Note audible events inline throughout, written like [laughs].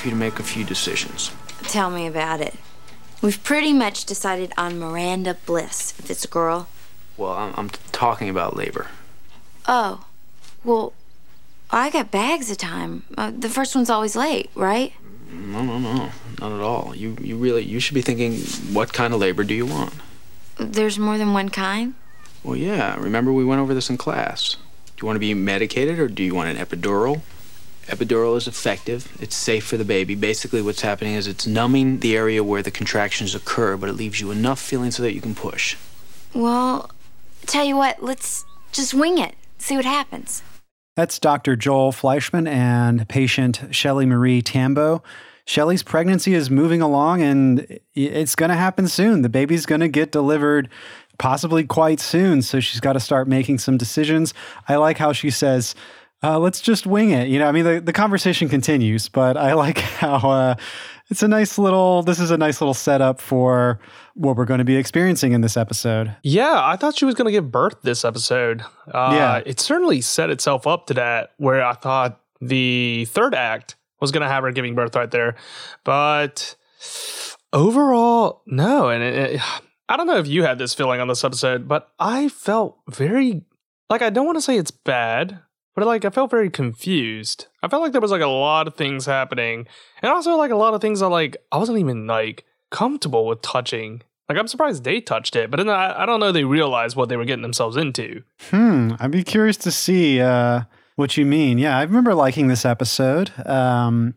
for you to make a few decisions. Tell me about it. We've pretty much decided on Miranda Bliss, if it's a girl. Well, I'm, I'm talking about labor. Oh, well, I got bags of time. Uh, the first one's always late, right? No, no, no, not at all. You, you really, you should be thinking, what kind of labor do you want? There's more than one kind? Well, yeah. Remember we went over this in class. Do you want to be medicated or do you want an epidural? Epidural is effective. It's safe for the baby. Basically, what's happening is it's numbing the area where the contractions occur, but it leaves you enough feeling so that you can push. Well, tell you what, let's just wing it, see what happens. That's Dr. Joel Fleischman and patient Shelly Marie Tambo. Shelly's pregnancy is moving along and it's going to happen soon. The baby's going to get delivered possibly quite soon. So she's got to start making some decisions. I like how she says, uh, let's just wing it. You know, I mean, the, the conversation continues, but I like [laughs] how uh, it's a nice little, this is a nice little setup for what we're going to be experiencing in this episode. Yeah, I thought she was going to give birth this episode. Uh, yeah. It certainly set itself up to that, where I thought the third act was going to have her giving birth right there. But overall, no. And it, it, I don't know if you had this feeling on this episode, but I felt very, like, I don't want to say it's bad, but like, I felt very confused. I felt like there was like a lot of things happening. And also, like, a lot of things that, like, I wasn't even like comfortable with touching. Like, I'm surprised they touched it, but then I, I don't know they realized what they were getting themselves into. Hmm. I'd be curious to see, uh, what you mean. Yeah, I remember liking this episode. Um,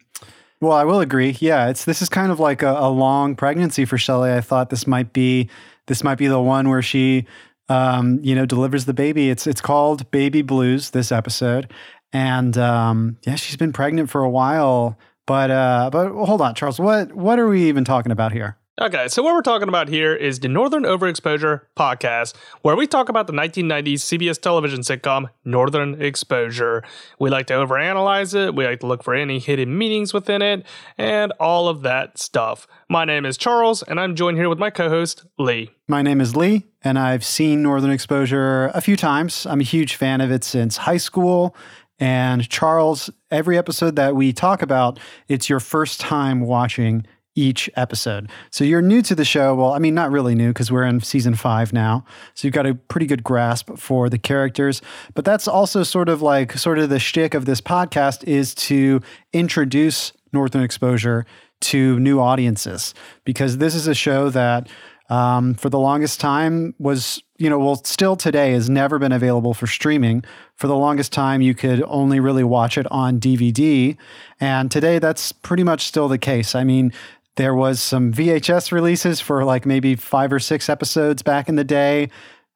well, I will agree. Yeah, it's this is kind of like a, a, long pregnancy for Shelly. I thought this might be this might be the one where she, um, you know, delivers the baby. It's it's called Baby Blues. This episode, and um, yeah, she's been pregnant for a while. But uh, but hold on, Charles. What what are we even talking about here? Okay, so what we're talking about here is the Northern Overexposure podcast, where we talk about the 1990s CBS television sitcom Northern Exposure. We like to overanalyze it, we like to look for any hidden meanings within it, and all of that stuff. My name is Charles, and I'm joined here with my co host, Lee. My name is Lee, and I've seen Northern Exposure a few times. I'm a huge fan of it since high school. And Charles, every episode that we talk about, it's your first time watching each episode. So you're new to the show. Well, I mean, not really new because we're in season five now. So you've got a pretty good grasp for the characters. But that's also sort of like sort of the shtick of this podcast is to introduce Northern Exposure to new audiences because this is a show that um, for the longest time was you know well still today has never been available for streaming for the longest time you could only really watch it on dvd and today that's pretty much still the case i mean there was some VHS releases for like maybe five or six episodes back in the day.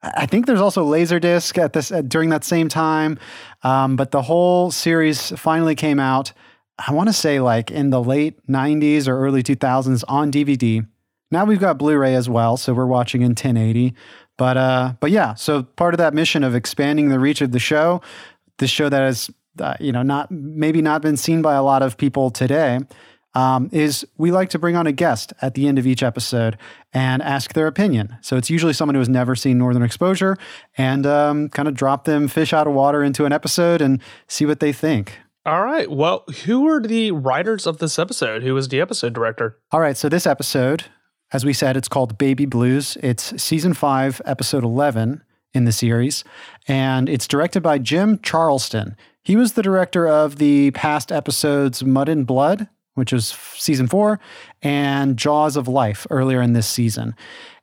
I think there's also Laserdisc at this at, during that same time, um, but the whole series finally came out. I want to say like in the late '90s or early 2000s on DVD. Now we've got Blu-ray as well, so we're watching in 1080. But uh, but yeah, so part of that mission of expanding the reach of the show, this show that has uh, you know not maybe not been seen by a lot of people today um, is we like to bring on a guest at the end of each episode and ask their opinion. So it's usually someone who has never seen Northern Exposure and um, kind of drop them fish out of water into an episode and see what they think. All right. Well, who were the writers of this episode? Who was the episode director? All right. So this episode, as we said, it's called Baby Blues. It's season five, episode 11 in the series, and it's directed by Jim Charleston. He was the director of the past episodes Mud and Blood which is season four, and Jaws of Life earlier in this season.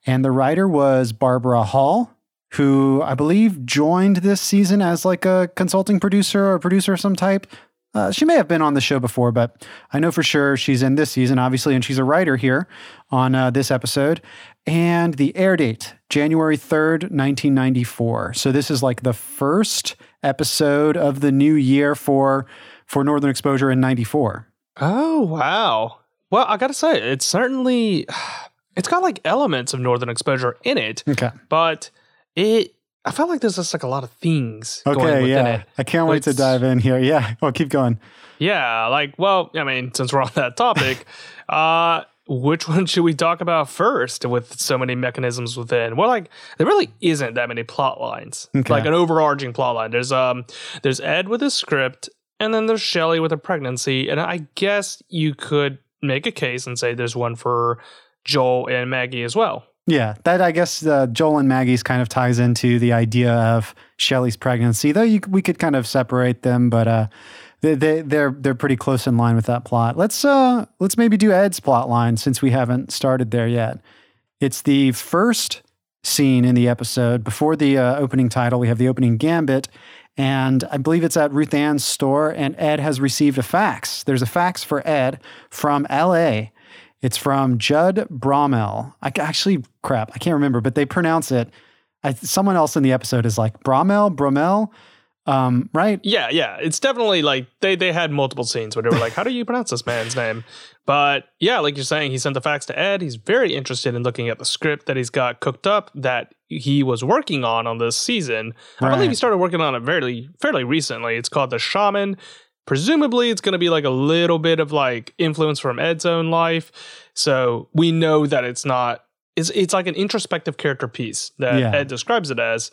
And the writer was Barbara Hall, who I believe joined this season as like a consulting producer or producer of some type. Uh, she may have been on the show before, but I know for sure she's in this season, obviously, and she's a writer here on uh, this episode. And the air date, January 3rd, 1994. So this is like the first episode of the new year for for Northern Exposure in 94. Oh wow! Well, I gotta say, it's certainly [sighs] it's got like elements of Northern Exposure in it. Okay, but it I felt like there's just like a lot of things. Okay, yeah, it, I can't wait to dive in here. Yeah, well, keep going. Yeah, like well, I mean, since we're on that topic, [laughs] uh, which one should we talk about first with so many mechanisms within well like there really isn't that many plot lines okay. like an overarching plot line there's um there's ed with his script And then there's Shelly with a pregnancy. And I guess you could make a case and say there's one for Joel and Maggie as well. Yeah, that I guess uh, Joel and Maggie's kind of ties into the idea of Shelly's pregnancy, though you, we could kind of separate them, but uh, they, they they're they're pretty close in line with that plot. Let's uh let's maybe do Ed's plot line since we haven't started there yet. It's the first scene in the episode before the uh, opening title. We have the opening gambit, and I believe it's at Ruth Ann's store, and Ed has received a fax. There's a fax for Ed from L.A it's from Judd Bromell. I actually, crap, I can't remember, but they pronounce it. I, someone else in the episode is like Bromell, Bromell, um, right? Yeah, yeah. It's definitely like they they had multiple scenes where they were like, [laughs] "How do you pronounce this man's name?" But yeah, like you're saying, he sent the fax to Ed. He's very interested in looking at the script that he's got cooked up that he was working on on this season. Right. I believe he started working on it fairly fairly recently. It's called The Shaman. Presumably, it's going to be like a little bit of like influence from Ed's own life. So we know that it's not. It's it's like an introspective character piece that yeah. Ed describes it as,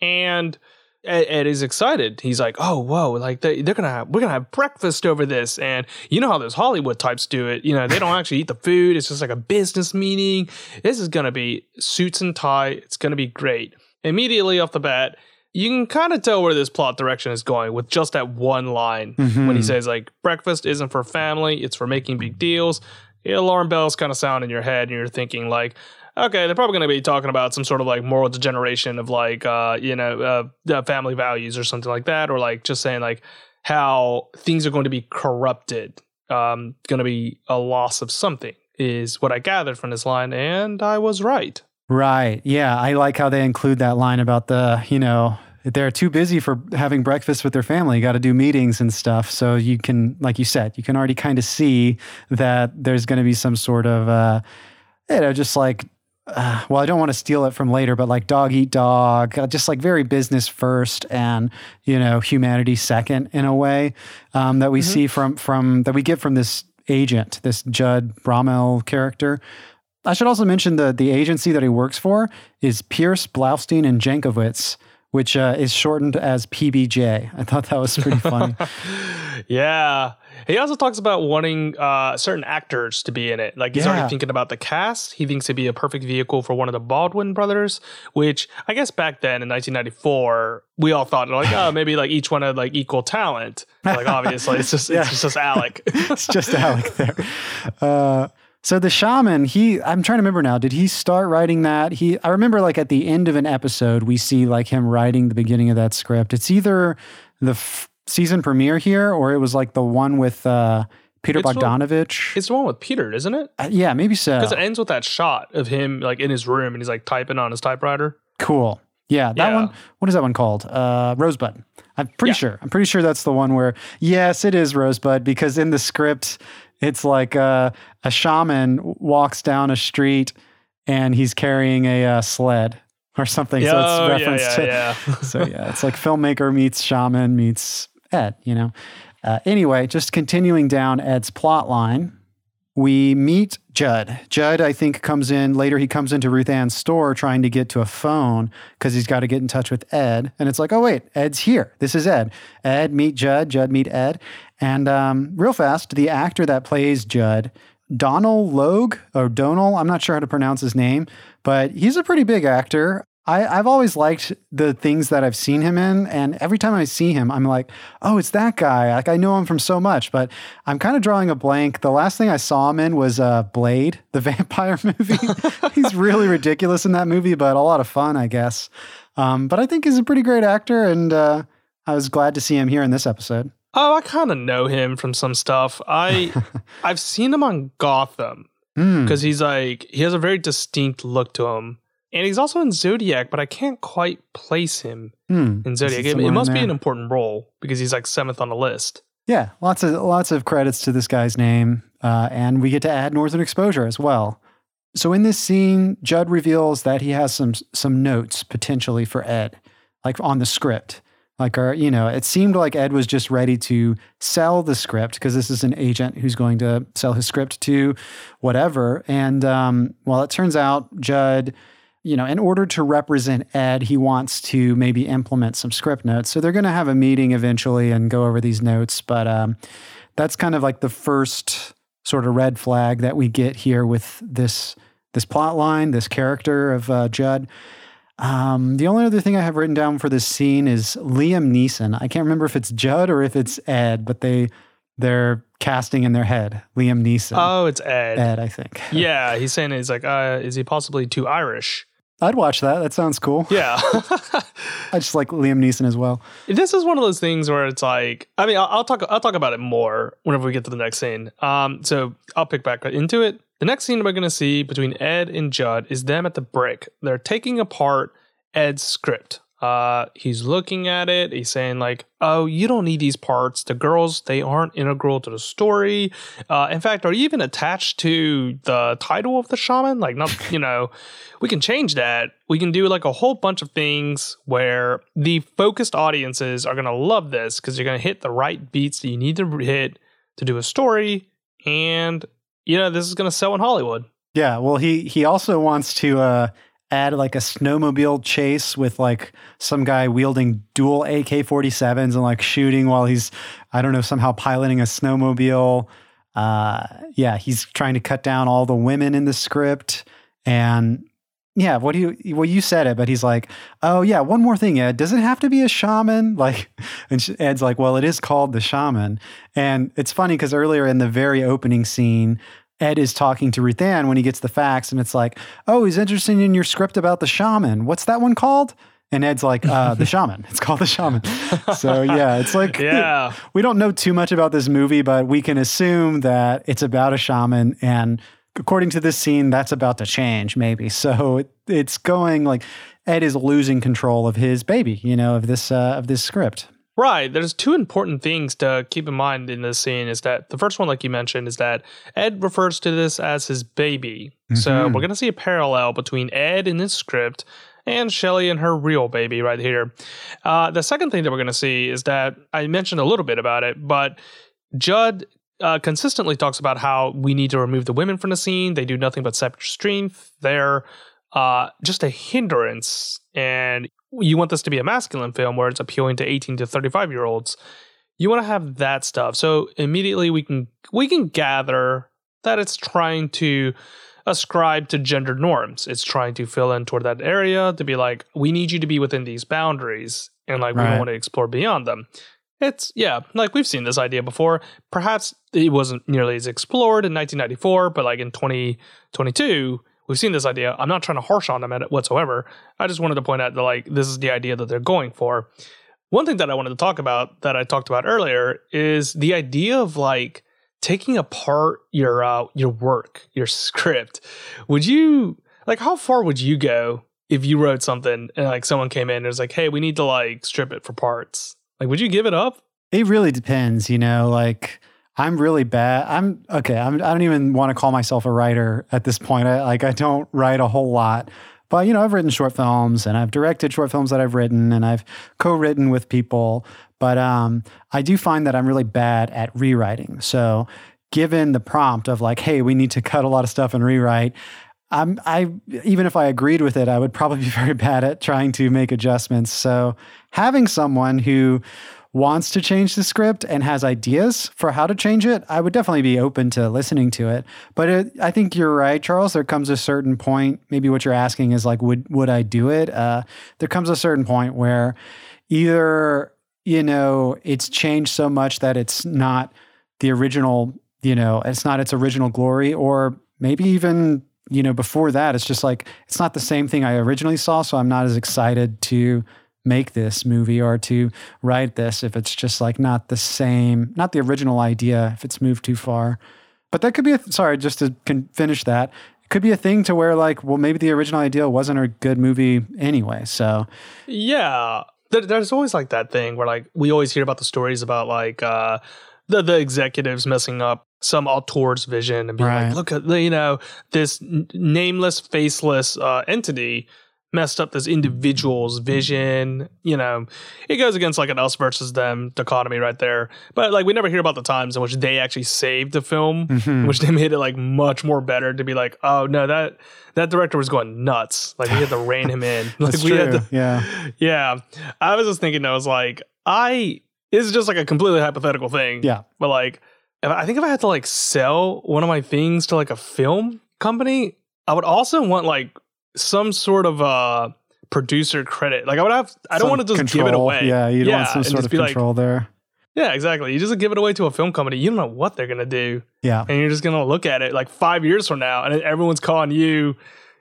and. Ed, Ed, is excited. He's like, "Oh, whoa! Like they, are gonna have, we're gonna have breakfast over this." And you know how those Hollywood types do it. You know, they don't [laughs] actually eat the food. It's just like a business meeting. This is gonna be suits and tie. It's gonna be great. Immediately off the bat, you can kind of tell where this plot direction is going with just that one line mm-hmm. when he says like breakfast isn't for family it's for making big deals alarm bells kind of sound in your head and you're thinking like okay they're probably going to be talking about some sort of like moral degeneration of like uh you know uh, family values or something like that or like just saying like how things are going to be corrupted um going to be a loss of something is what i gathered from this line and i was right Right. Yeah. I like how they include that line about the, you know, they're too busy for having breakfast with their family, got to do meetings and stuff. So you can, like you said, you can already kind of see that there's going to be some sort of, uh, you know, just like, uh, well, I don't want to steal it from later, but like dog eat dog, uh, just like very business first and, you know, humanity second in a way um, that we mm-hmm. see from, from, that we get from this agent, this Judd Bromell character. I should also mention the the agency that he works for is Pierce Blaustein and Jankowitz, which uh, is shortened as PBJ. I thought that was pretty funny. [laughs] yeah. He also talks about wanting uh, certain actors to be in it. Like he's yeah. already thinking about the cast. He thinks it'd be a perfect vehicle for one of the Baldwin brothers, which I guess back then in 1994, we all thought like, oh, maybe like each one had like equal talent. Like obviously, it's just yeah. it's just [laughs] Alec. [laughs] it's just Alec there. Uh, so the shaman, he I'm trying to remember now. Did he start writing that? He I remember like at the end of an episode, we see like him writing the beginning of that script. It's either the f- season premiere here or it was like the one with uh, Peter it's Bogdanovich. It's the one with Peter, isn't it? Uh, yeah, maybe so. Because it ends with that shot of him like in his room and he's like typing on his typewriter. Cool. Yeah, that yeah. one. What is that one called? Uh, Rosebud. I'm pretty yeah. sure. I'm pretty sure that's the one where. Yes, it is Rosebud because in the script it's like a, a shaman walks down a street and he's carrying a uh, sled or something. so it's oh, reference yeah, yeah, to. Yeah. [laughs] so yeah, it's like filmmaker meets shaman meets Ed. You know. Uh, anyway, just continuing down Ed's plot line, we meet Judd. Judd, I think, comes in later. He comes into Ruth Ann's store trying to get to a phone because he's got to get in touch with Ed. And it's like, oh, wait, Ed's here. This is Ed. Ed, meet Judd. Judd, meet Ed. And um, real fast, the actor that plays Judd, Donal Logue or Donal, I'm not sure how to pronounce his name, but he's a pretty big actor. I, have always liked the things that I've seen him in, and every time I see him, I'm like, oh, it's that guy. Like I know him from so much, but I'm kind of drawing a blank. The last thing I saw him in was uh, Blade, [laughs] the vampire [laughs] movie. he's really ridiculous in that movie, but a lot of fun, I guess. Um, but I think he's a pretty great actor, and uh, I was glad to see him here in this episode. Oh, I kind of know him from some stuff. I [laughs] I've seen him on Gotham because mm. he's like he has a very distinct look to him, and he's also in Zodiac, but I can't quite place him mm. in Zodiac. It, it, must be an important role because he's like seventh on the list. Yeah, lots of lots of credits to this guy's name, uh, and we get to add Northern Exposure as well. So in this scene, Judd reveals that he has some some notes potentially for Ed, like on the script. Like, our, you know, it seemed like Ed was just ready to sell the script because this is an agent who's going to sell his script to whatever. And um, well, it turns out Judd you know, in order to represent Ed, he wants to maybe implement some script notes. So they're going to have a meeting eventually and go over these notes. But um, that's kind of like the first sort of red flag that we get here with this this plot line, this character of uh, Judd. Um, the only other thing I have written down for this scene is Liam Neeson. I can't remember if it's Judd or if it's Ed, but they they're casting in their head Liam Neeson. Oh, it's Ed. Ed, I think. [laughs] Yeah, he's saying he's like, uh, is he possibly too Irish? I'd watch that. That sounds cool. Yeah. [laughs] I just like Liam Neeson as well. This is one of those things where it's like, I mean, I'll, I'll, talk. I'll talk about it more whenever we get to the next scene. Um, so I'll pick back into it. The next scene we're going to see between Ed and Judd is them at the brick. They're taking apart Ed's script. Uh, he's looking at it. He's saying like, "Oh, you don't need these parts. The girls, they aren't integral to the story. Uh, in fact, are you even attached to the title of the shaman? Like, not [laughs] you know, we can change that. We can do like a whole bunch of things where the focused audiences are gonna love this because you're gonna hit the right beats that you need to hit to do a story, and you know, this is gonna sell in Hollywood." Yeah, well, he he also wants to uh, add like a snowmobile chase with like some guy wielding dual AK 47s and like shooting while he's, I don't know, somehow piloting a snowmobile. Uh, yeah, he's trying to cut down all the women in the script. And yeah, what do you, well, you said it, but he's like, oh yeah, one more thing, Ed. Does it have to be a shaman? [laughs] Like, and Ed's like, well, it is called the shaman. And it's funny because earlier in the very opening scene, Ed is talking to Ruth Ann when he gets the facts, and it's like, oh, he's interested in your script about the shaman. What's that one called? And Ed's like, uh, the [laughs] shaman. It's called the shaman. So yeah, it's like, [laughs] yeah, we don't know too much about this movie, but we can assume that it's about a shaman. And according to this scene, that's about to change, maybe. So it, it's going like Ed is losing control of his baby, you know, of this uh, of this script. Right. There's two important things to keep in mind in this scene is that the first one, like you mentioned, is that Ed refers to this as his baby. Mm-hmm. So we're going to see a parallel between Ed in this script and Shelly and her real baby right here. Uh, the second thing that we're going to see is that I mentioned a little bit about it, but Judd uh, consistently talks about how we need to remove the women from the scene. They do nothing but sap your strength. They're uh, just a hindrance. And you want this to be a masculine film where it's appealing to 18 to 35 year olds you want to have that stuff. So immediately we can we can gather that it's trying to ascribe to gender norms. It's trying to fill in toward that area to be like we need you to be within these boundaries and like right. we don't want to explore beyond them. It's yeah like we've seen this idea before. Perhaps it wasn't nearly as explored in 1994 but like in 2022 we've seen this idea. I'm not trying to harsh on them at it whatsoever. I just wanted to point out that like this is the idea that they're going for. One thing that I wanted to talk about that I talked about earlier is the idea of like taking apart your uh, your work, your [laughs] script. Would you like how far would you go if you wrote something and like someone came in and was like, "Hey, we need to like strip it for parts." Like, would you give it up? It really depends, you know, like I'm really bad. I'm okay. I'm, I don't even want to call myself a writer at this point. I, like I don't write a whole lot, but you know, I've written short films and I've directed short films that I've written and I've co-written with people. But um, I do find that I'm really bad at rewriting. So, given the prompt of like, hey, we need to cut a lot of stuff and rewrite, I'm I even if I agreed with it, I would probably be [laughs] very bad at trying to make adjustments. So, having someone who wants to change the script and has ideas for how to change it, I would definitely be open to listening to it. But it, I think you're right, Charles. There comes a certain point. Maybe what you're asking is like, would would I do it? Uh, there comes a certain point where either you know it's changed so much that it's not the original. You know, it's not its original glory, or maybe even you know before that, it's just like it's not the same thing I originally saw. So I'm not as excited to make this movie or to write this if it's just like not the same, not the original idea, if it's moved too far. But that could be a, sorry, just to finish that, it could be a thing to where like, well, maybe the original idea wasn't a good movie anyway. So, yeah, there's always like that thing where like we always hear about the stories about like, uh, the, the executives messing up some auteur's vision and being right. like, look at you know this nameless, faceless uh, entity messed up this individual's vision. You know, it goes against like an us versus them dichotomy right there. But like we never hear about the times in which they actually saved the film, mm-hmm. which they made it like much more better to be like, oh no, that that director was going nuts. Like we had to rein him in. [laughs] Like That's we true. had to, yeah. Yeah. I was just thinking I was like, I is just like a completely hypothetical thing. Yeah. But like I think if I had to like sell one of my things to like a film company, I would also want like some sort of uh producer credit. Like I would have I don't want to just control. give it away. Yeah, you'd yeah, want some sort of control like, there. Yeah, exactly. You just give it away to a film company. You don't know what they're gonna do. Yeah. And you're just gonna look at it like five years from now and everyone's calling you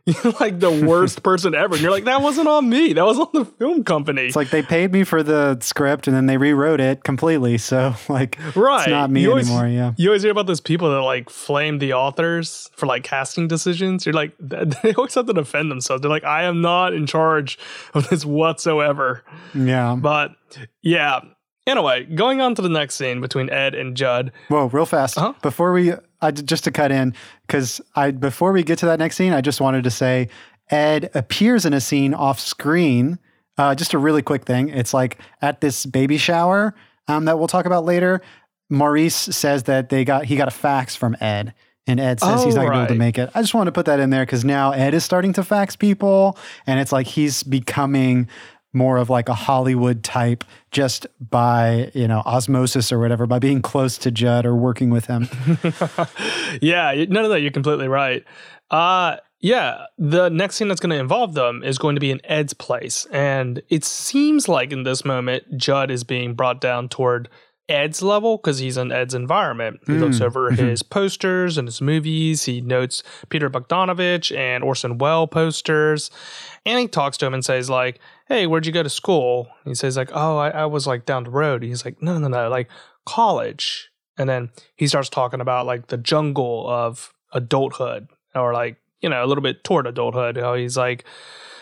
[laughs] you're like the worst person ever. And you're like, that wasn't on me. That was on the film company. It's like they paid me for the script and then they rewrote it completely. So [laughs] like right. it's not me you always, anymore. Yeah. You always hear about those people that like flame the authors for like casting decisions. You're like [laughs] they always have to defend themselves. They're like, I am not in charge of this whatsoever. Yeah. But yeah. Anyway, going on to the next scene between Ed and Judd. Whoa, real fast. Uh-huh. Before we I, just to cut in because I before we get to that next scene, I just wanted to say Ed appears in a scene off screen. Uh, just a really quick thing. It's like at this baby shower um, that we'll talk about later. Maurice says that they got he got a fax from Ed, and Ed says oh, he's not going to be able to make it. I just want to put that in there because now Ed is starting to fax people, and it's like he's becoming more of like a Hollywood type just by, you know, osmosis or whatever, by being close to Judd or working with him. [laughs] yeah, none of that. You're completely right. Uh, yeah, the next scene that's going to involve them is going to be in Ed's place. And it seems like in this moment, Judd is being brought down toward Ed's level because he's in Ed's environment. He mm. looks over mm-hmm. his posters and his movies. He notes Peter Bogdanovich and Orson Welles posters. And he talks to him and says, like, hey, where'd you go to school? He says, like, oh, I, I was like down the road. He's like, no, no, no, like college. And then he starts talking about like the jungle of adulthood or like, you know, a little bit toward adulthood. How he's like,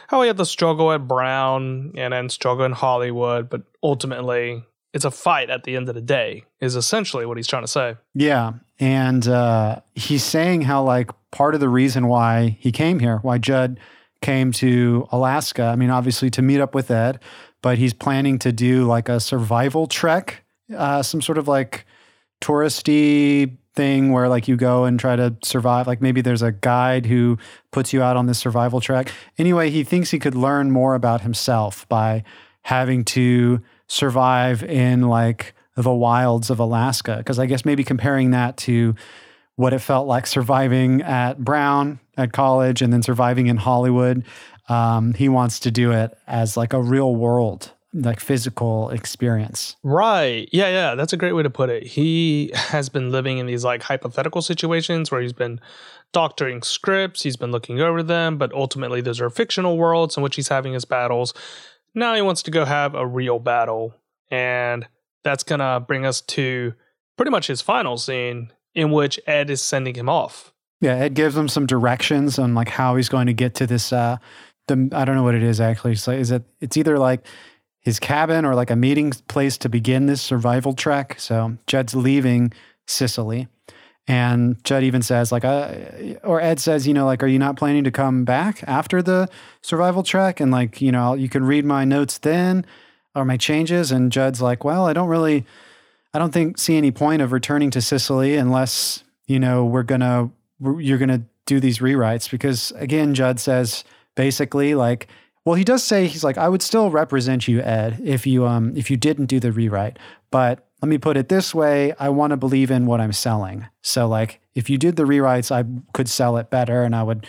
how he had the struggle at Brown and then struggle in Hollywood, but ultimately it's a fight at the end of the day is essentially what he's trying to say yeah and uh, he's saying how like part of the reason why he came here why judd came to alaska. I mean obviously to meet up with ed but he's planning to do like a survival trek uh, some sort of like touristy thing where like you go and try to survive. Like maybe there's a guide who puts you out on this survival trek. Anyway he thinks he could learn more about himself by having to survive in like the wilds of Alaska. Because I guess maybe comparing that to what it felt like surviving at Brown at college and then surviving in Hollywood. Um, he wants to do it as like a real world, like physical experience. Right. Yeah. Yeah. That's a great way to put it. He has been living in these like hypothetical situations where he's been doctoring scripts, he's been looking over them, but ultimately those are fictional worlds in which he's having his battles. Now he wants to go have a real battle. And that's going to bring us to pretty much his final scene in which Ed is sending him off. Yeah, Ed gives him some directions on like how he's going to get to this uh the I don't know what it is actually. It's is it it's either like his cabin or like a meeting place to begin this survival trek. So Judd's leaving Cicely and Judd even says, like, uh, or Ed says, you know, like, are you not planning to come back after the survival trek? And like, you know, you can read my notes then or my changes. And Judd's like, well, I don't really, I don't think see any point of returning to Cicely unless, you know, we're to, you're to do these rewrites. Because again, Judd says basically, like, well, he does say, he's like, I would still represent you, Ed, if you, um, if you didn't do the rewrite. But let me put it this way I want to believe in what I'm selling. So, like, if you did the rewrites, I could sell it better and I would.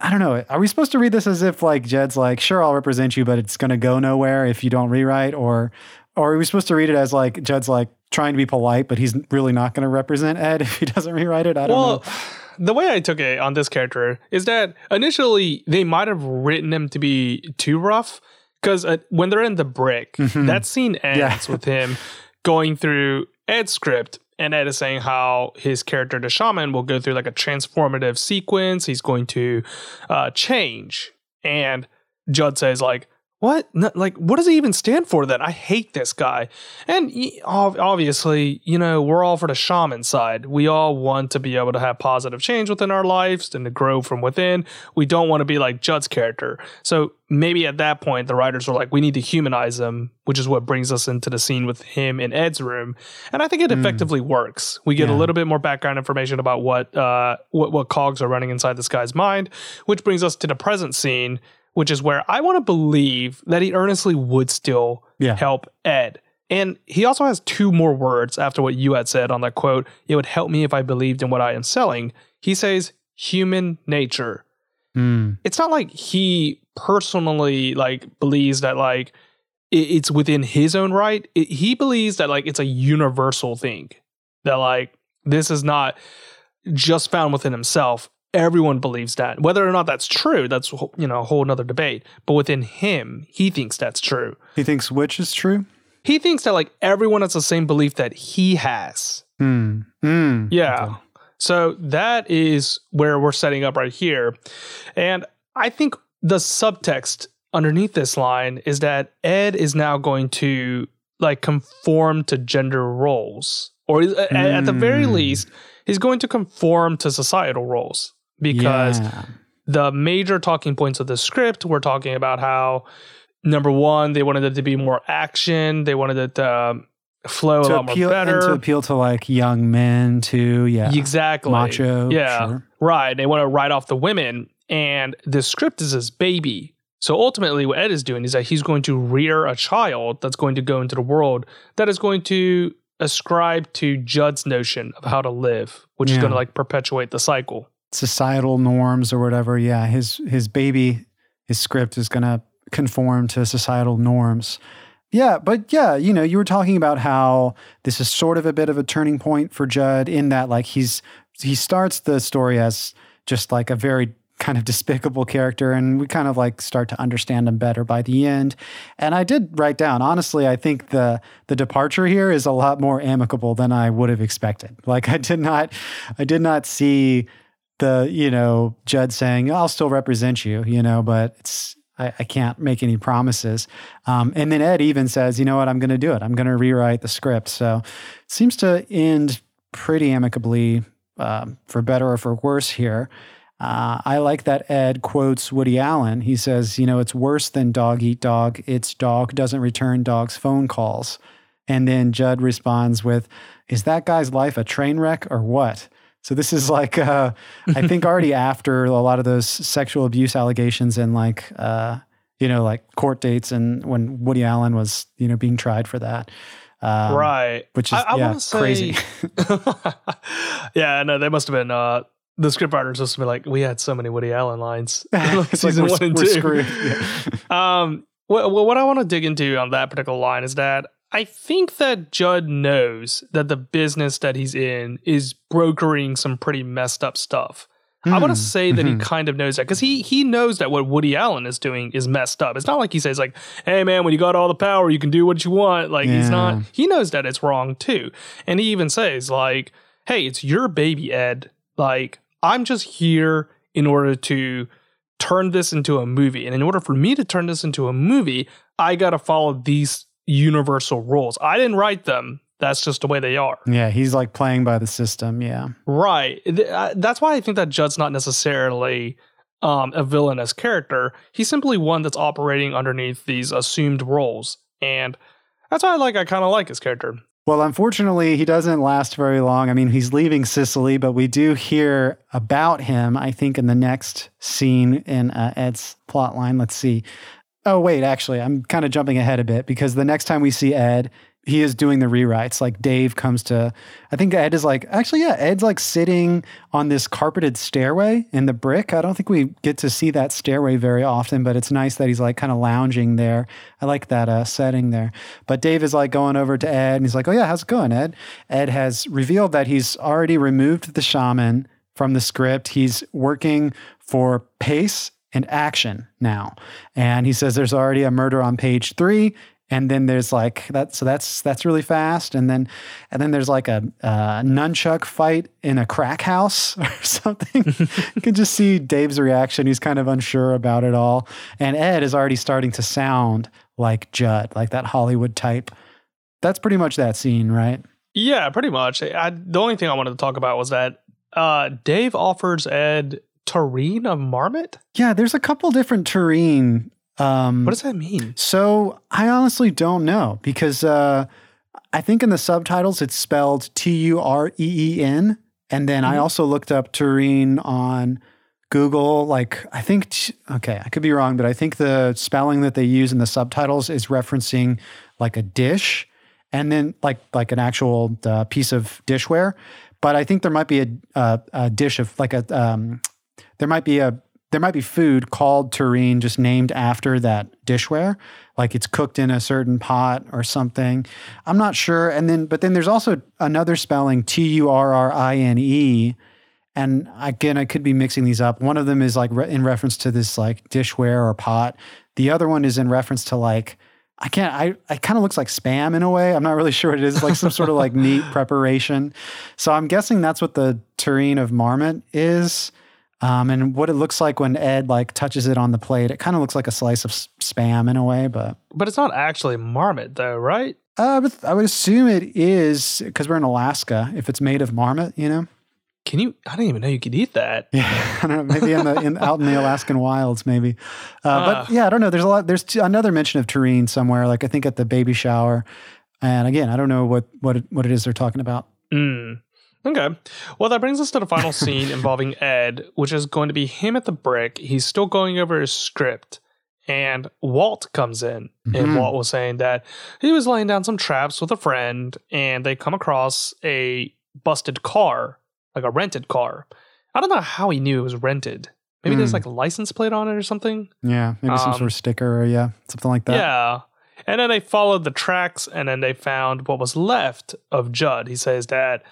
I don't know. Are we supposed to read this as if like Jed's like, sure, I'll represent you, but it's to go nowhere if you don't rewrite, or, or are we supposed to read it as like Jed's like trying to be polite, but he's really not going to represent Ed [laughs] if he doesn't rewrite it? I don't well, know. The way I took it on this character is that initially they might have written him to be too rough because uh, when they're in the brick, mm-hmm. that scene ends yeah. with him going through Ed's script, and Ed is saying how his character, the shaman, will go through like a transformative sequence. He's going to uh, change. And Judd says, like, what? No, like, what does he even stand for then? I hate this guy. And obviously, you know, we're all for the shaman side. We all want to be able to have positive change within our lives and to grow from within. We don't want to be like Judd's character. So maybe at that point, the writers were like, we need to humanize him, which is what brings us into the scene with him in Ed's room. And I think it mm. effectively works. We get yeah. a little bit more background information about what, uh, what, what cogs are running inside this guy's mind, which brings us to the present scene which is where I want to believe that he earnestly would still yeah. help Ed. And he also has two more words after what you had said on that quote. It would help me if I believed in what I am selling. He says human nature. Mm. It's not like he personally like believes that like it's within his own right. It, he believes that like it's a universal thing. That like this is not just found within himself everyone believes that. Whether or not that's true, that's you know a whole other debate. But within him, he thinks that's true. He thinks which is true. He thinks that like everyone has the same belief that he has. Hmm. Mm. Yeah. Okay. So that is where we're setting up right here, and I think the subtext underneath this line is that Ed is now going to like conform to gender roles, or mm. at the very hmm. least, he's going to conform to societal roles because yeah. the major talking points of the script were talking about how number one, they wanted it to be more action. They wanted it to um, flow to a lot appeal, more better. to appeal to like young men too. Yeah. Exactly. Macho. Yeah. Sure. Right. They want to write off the women. And the script is his baby. So ultimately, what Ed is doing is that he's going to rear a child that's going to go into the world that is going to ascribe to Judd's notion of how to live, which yeah. is going to like perpetuate the cycle societal norms or whatever, yeah, his his baby, his script is to conform to societal norms. Yeah, but yeah, you know, you were talking about how this is sort of a bit of a turning point for Judd in that like he's he starts the story as just like a very kind of despicable character and we kind of like start to understand him better by the end. And I did write down, honestly, I think the the departure here is a lot more amicable than I would have expected. Like I did not I did not see the you know Judd saying I'll still represent you, you know, but it's I, I can't make any promises. Um, and then Ed even says, you know what, I'm going to do it. I'm going to rewrite the script. So it seems to end pretty amicably, um, for better or for worse here. Uh, I like that Ed quotes Woody Allen. He says, you know, it's worse than dog eat dog. It's dog doesn't return dog's phone calls. And then Judd responds with, is that guy's life a train wreck or what? So this is like, uh, I think [laughs] already after a lot of those sexual abuse allegations and like, uh, you know, like court dates and when Woody Allen was, you know, being tried for that. Um, right. Which is I, I yeah, say, crazy. [laughs] [laughs] yeah, no, they must have been, uh, the script writers must have been like, we had so many Woody Allen lines. season like one and two. Yeah. um, what, what I want to dig into on that particular line is that I think that Judd knows that the business that he's in is brokering some pretty messed up stuff. Mm. I want to hmm. say that mm-hmm. he kind of knows that because he he knows that what Woody Allen is doing is messed up. It's not like he says like, "Hey man, when you got all the power, you can do what you want." Like yeah. he's not. He knows that it's wrong too, and he even says like, "Hey, it's your baby, Ed. Like I'm just here in order to." turn this into a movie. And in order for me to turn this into a movie, I got to follow these universal rules. I didn't write them. That's just the way they are. Yeah, he's like playing by the system. Yeah. Right. Uh, that's why I think that Judd's not necessarily um, a villainous character. He's simply one that's operating underneath these assumed roles. And that's why I like, I kind of like his character. Well, unfortunately, he doesn't last very long. I mean, he's leaving Cicely, but we do hear about him, I think, in the next scene in uh, Ed's plotline. Let's see. Oh, wait, actually, I'm kind of jumping ahead a bit because the next time we see Ed, he is doing the rewrites. Like Dave comes to, I think Ed is like, actually, yeah, Ed's like sitting on this carpeted stairway in the brick. I don't think we get to see that stairway very often, but it's nice that he's like kind of lounging there. I like that uh, setting there. But Dave is like going over to Ed and he's like, oh, yeah, how's it going, Ed? Ed has revealed that he's already removed the shaman from the script. He's working for Pace and action now. And he says there's already a murder on page three and then there's like that so that's that's really fast. And then and then there's like a, a nunchuck fight in a crack house [laughs] or something. You can just see dave's reaction. He's kind of unsure about it all. And ed is already starting to sound like judd like that hollywood type. That's pretty much that scene right? Yeah pretty much. I, the only thing i wanted to talk about was that uh, dave offers ed tureen of marmot yeah there's a couple different tureen um, what does that mean? So I honestly don't know because uh, I think in the subtitles it's spelled T U R E E N, and then mm-hmm. I also looked up tureen on Google. Like I think, t- okay, I could be wrong, but I think the spelling that they use in the subtitles is referencing like a dish, and then like like an actual uh, piece of dishware. But I think there might be a, a, a dish of like a um, there might be a there might be food called tureen just named after that dishware like it's cooked in a certain pot or something i'm not sure and then but then there's also another spelling t-u-r-r-i-n-e and again i could be mixing these up one of them is like re- in reference to this like dishware or pot the other one is in reference to like I can't. I it kind of looks like spam in a way. I'm not really [laughs] sure what it is. like some sort of like neat preparation. So I'm guessing that's what the tureen of marmot is. Um, and what it looks like when Ed like touches it on the plate, it kind of looks like a slice of spam in a way, but but it's not actually marmot though, right? Uh, but I would assume it is because we're in Alaska. If it's made of marmot, you know. Can you? I didn't even know you could eat that. [laughs] Yeah, I don't know. Maybe in the in, out in the Alaskan wilds, maybe. Uh, uh. But yeah, I don't know. There's a lot. There's t- another mention of tureen somewhere. Like I think at the baby shower. And again, I don't know what what it, what it is they're talking about. Mm. Okay. Well, that brings us to the final [laughs] scene involving Ed, which is going to be him at the brick. He's still going over his script. And Walt comes in, mm-hmm. and Walt was saying that he was laying down some traps with a friend, and they come across a busted car, like a rented car. I don't know how he knew it was rented. Maybe mm. there's like a license plate on it or something. Yeah, maybe um, some sort of sticker or yeah, something like that. Yeah. And then they followed the tracks and then they found what was left of Judd. He says that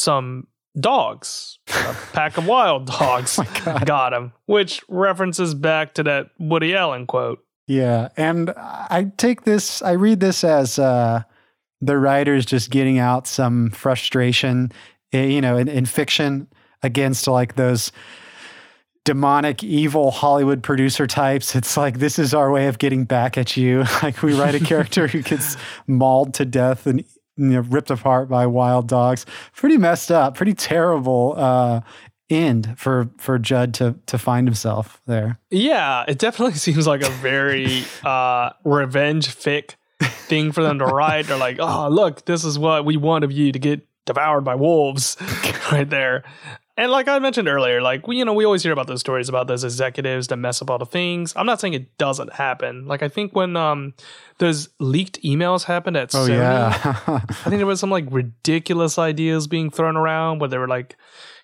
some dogs, a pack of wild [laughs] dogs oh got him, which references back to that Woody Allen quote. Yeah. And I take this, I read this as uh, the writers just getting out some frustration, eh, you know, in, in fiction against like those demonic evil hollywood producer types it's like this is our way of getting back at you [laughs] like we write a character who gets [laughs] mauled to death and you know, ripped apart by wild dogs. Pretty messed up, pretty terrible uh, end for for Judd to to find himself there. Yeah, it definitely [laughs] seems like a very uh, revenge fic thing for them to write. They're like, oh, look, this is what we want of you to get devoured by wolves [laughs] right there. And like I mentioned earlier, like we, you know, we always hear about those stories about those executives that mess up all the things. I'm not saying it doesn't happen. Like I think when um those leaked emails happened at oh, Sony, yeah. [laughs] I think there was some like ridiculous ideas being thrown around where they were like,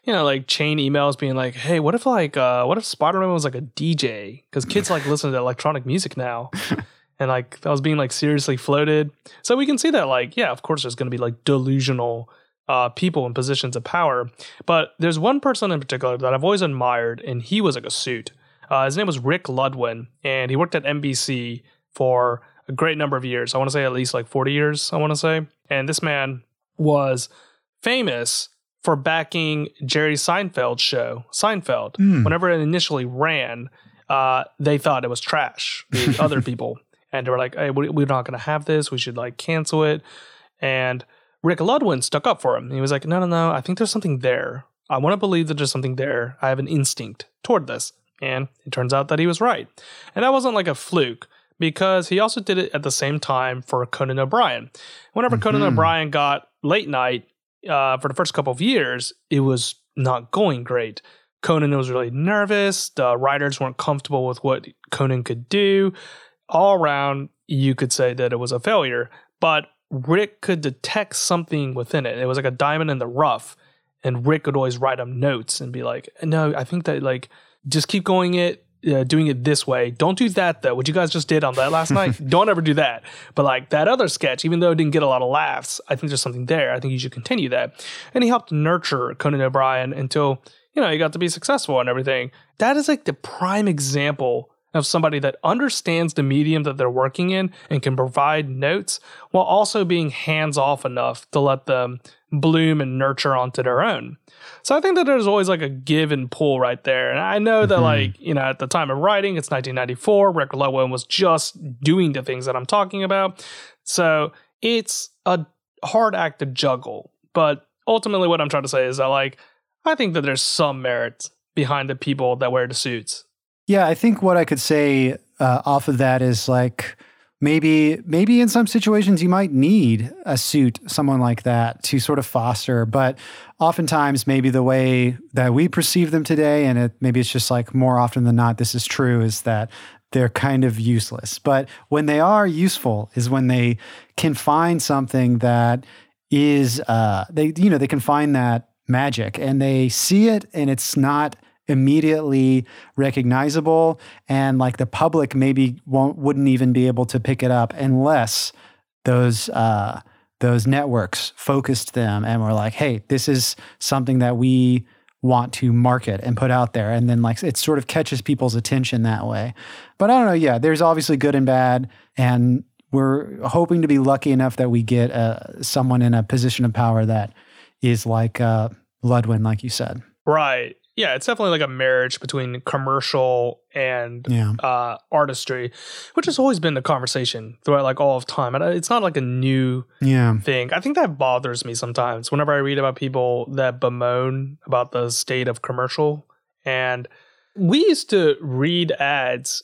you know, like chain emails being like, hey, what if like uh what if Spider-Man was like a DJ? Because kids like listen to electronic music now. [laughs] and like that was being like seriously floated. So we can see that like, yeah, of course there's gonna be like delusional uh, people in positions of power. But there's one person in particular that I've always admired, and he was like a suit. Uh, his name was Rick Ludwin, and he worked at NBC for a great number of years. I want to say at least like 40 years, I want to say. And this man was famous for backing Jerry Seinfeld's show, Seinfeld. Mm. Whenever it initially ran, uh, they thought it was trash, the [laughs] other people. And they were like, hey, we're not going to have this. We should like cancel it. And Rick Ludwin stuck up for him. He was like, no, no, no, I think there's something there. I want to believe that there's something there. I have an instinct toward this. And it turns out that he was right. And that wasn't like a fluke because he also did it at the same time for Conan O'Brien. Whenever mm-hmm. Conan O'Brien got late night uh, for the first couple of years, it was not going great. Conan was really nervous. The writers weren't comfortable with what Conan could do. All around, you could say that it was a failure. But Rick could detect something within it. It was like a diamond in the rough. And Rick would always write him notes and be like, no, I think that like just keep going it, uh, doing it this way. Don't do that though. What you guys just did on that last [laughs] night, don't ever do that. But like that other sketch, even though it didn't get a lot of laughs, I think there's something there. I think you should continue that. And he helped nurture Conan O'Brien until, you know, he got to be successful and everything. That is like the prime example of somebody that understands the medium that they're working in and can provide notes while also being hands off enough to let them bloom and nurture onto their own. So I think that there's always like a give and pull right there. And I know that mm-hmm. like, you know, at the time of writing, it's 1994, Rick Ludwin was just doing the things that I'm talking about. So it's a hard act to juggle. But ultimately what I'm trying to say is that like I think that there's some merit behind the people that wear the suits. Yeah, I think what I could say uh, off of that is like maybe maybe in some situations you might need a suit, someone like that to sort of foster, but oftentimes maybe the way that we perceive them today, and it, maybe it's just like more often than not, this is true, is that they're kind of useless. But when they are useful is when they can find something that is uh, they you know they can find that magic and they see it and it's not immediately recognizable and like the public maybe won't wouldn't even be able to pick it up unless those uh, those networks focused them and were like hey this is something that we want to market and put out there and then like it sort of catches people's attention that way but i don't know yeah there's obviously good and bad and we're hoping to be lucky enough that we get uh, someone in a position of power that is like uh, Ludwin, like you said. Right. Yeah, it's definitely like a marriage between commercial and yeah. uh, artistry, which has always been the conversation throughout like all of time. And uh, it's not like a new yeah. thing. I think that bothers me sometimes whenever I read about people that bemoan about the state of commercial. And we used to read ads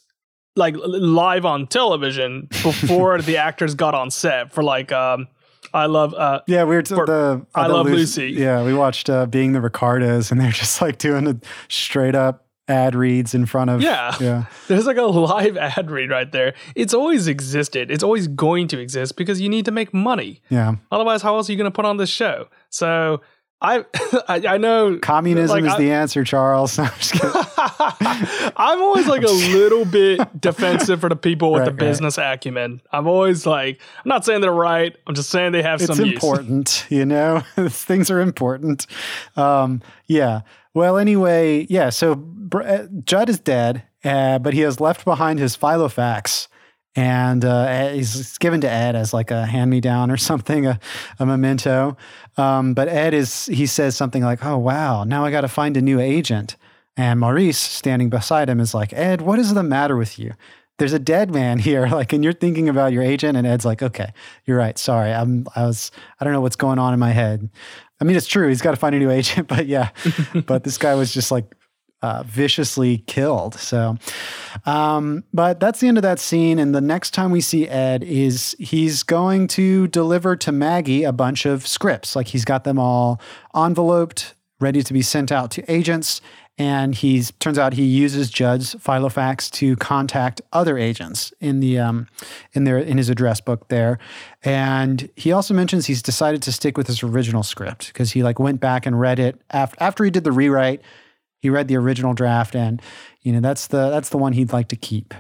like live on television [laughs] before the actors got on set for like um, I love. Uh, yeah, we were t- the. I the love Lucy. Lucy. Yeah, we watched uh, Being the Ricardos, and they're [laughs] just like doing a straight up ad reads in front of. Yeah, yeah. [laughs] There's like a live [laughs] ad read right there. It's always existed. It's always going to exist because you need to make money. Yeah. Otherwise, how else are you going to put on this show? So [laughs] I, I, know communism like, is I, the answer, Charles. [laughs] I'm, [laughs] I'm, always like a little bit defensive for the people with right, the business right. acumen. I'm always like, I'm not saying they're right. I'm just saying they have it's some. It's important, you know. Things are important. Um, yeah. Well, anyway, yeah. So uh, Judd is dead, uh, but he has left behind his Filofax and uh, he's given to Ed as like a hand me down or [laughs] something, a, a memento. Um, but Ed is he says something like, "Oh wow, now I got to find a new agent." And Maurice, standing beside him, is like, "Ed, what is the matter with you?" There's a dead man here, [laughs] like, and you're thinking about your agent. And Ed's like, "Okay, you're right. Sorry, I'm. I was. I don't know what's going on in my head. I mean, it's true. He's got to find a new [laughs] agent, but yeah. but this guy was just like uh, viciously killed. So, um, but that's the end of that scene. And the next time we see Ed is he's going to deliver to Maggie a bunch of scripts. Like he's got them all enveloped, ready to be sent out to agents. And he's turns out he uses Judd's Filofax to contact other agents in the um, in their in his address book there. And he also mentions he's decided to stick with his original script because he like went back and read it after after he did the rewrite he read the original draft, and you know that's the that's the one he'd like to keep.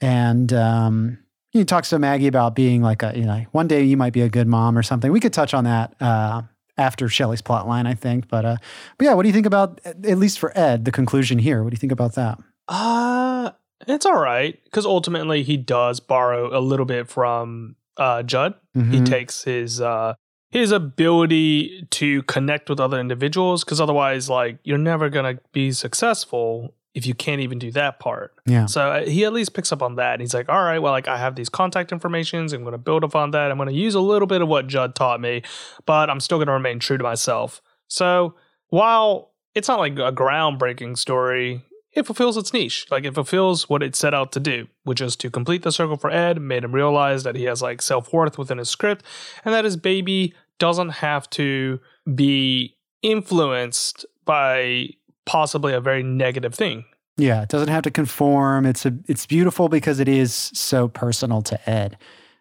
And um, he talks to Maggie about being like a you know one day you might be a good mom or something. We could touch on that uh, after Shelly's plot line, I think. But uh, but yeah, what do you think about at least for Ed the conclusion here? What do you think about that? Uh it's all right because ultimately he does borrow a little bit from uh, Judd. Mm-hmm. He takes his uh, his ability to connect with other individuals because otherwise like you're never going to be successful if you can't even do that part. Yeah. So uh, he at least picks up on that. And he's like, all right, well, like I have these contact informations. I'm going to build upon that. I'm going to use a little bit of what Judd taught me, but I'm still going to remain true to myself. So while it's not like a groundbreaking story, it fulfills its niche. Like it fulfills what it set out to do, which is to complete the circle for Ed, made him realize that he has like self worth within his script, and that his baby doesn't have to be influenced by possibly a very negative thing. Yeah, it doesn't have to conform. It's a it's beautiful because it is so personal to Ed.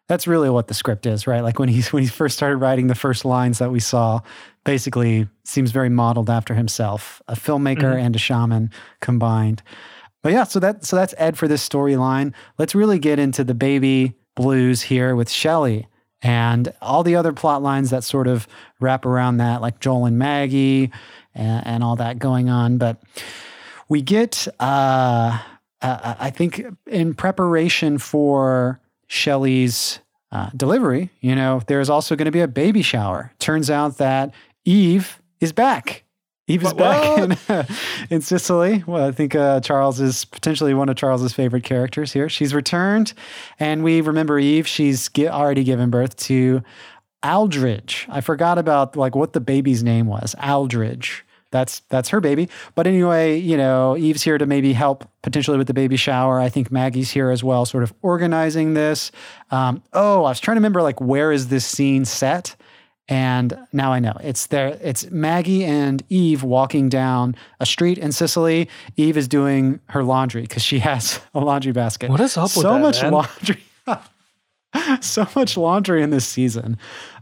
That's really what the script is, right? Like when he's when he first started writing the first lines that we saw, basically seems very modeled after himself, a filmmaker mm-hmm. and a shaman combined. But yeah, so that so that's Ed for this storyline. Let's really get into the baby blues here with Shelly and all the other plot lines that sort of wrap around that, like Joel and Maggie and, and all that going on. But we get uh, uh, I think in preparation for Shelly's uh, delivery, you know, there's also going to be a baby shower. Turns out that Eve is back. Eve is back in, [laughs] in, Cicely. Well, I think uh, Charles is potentially one of Charles's favorite characters here. She's returned, and we remember Eve. She's already given birth to Aldridge. I forgot about like what the baby's name was. Aldridge that's that's her baby. But anyway, you know, Eve's here to maybe help potentially with the baby shower. I think Maggie's here as well, sort of organizing this. Um, oh, I was trying to remember like where is this scene set, and now I know it's there. It's Maggie and Eve walking down a street in Cicely. Eve is doing her laundry because she [laughs] has a laundry basket. What is up with so much man? laundry? [laughs] so much laundry in this season.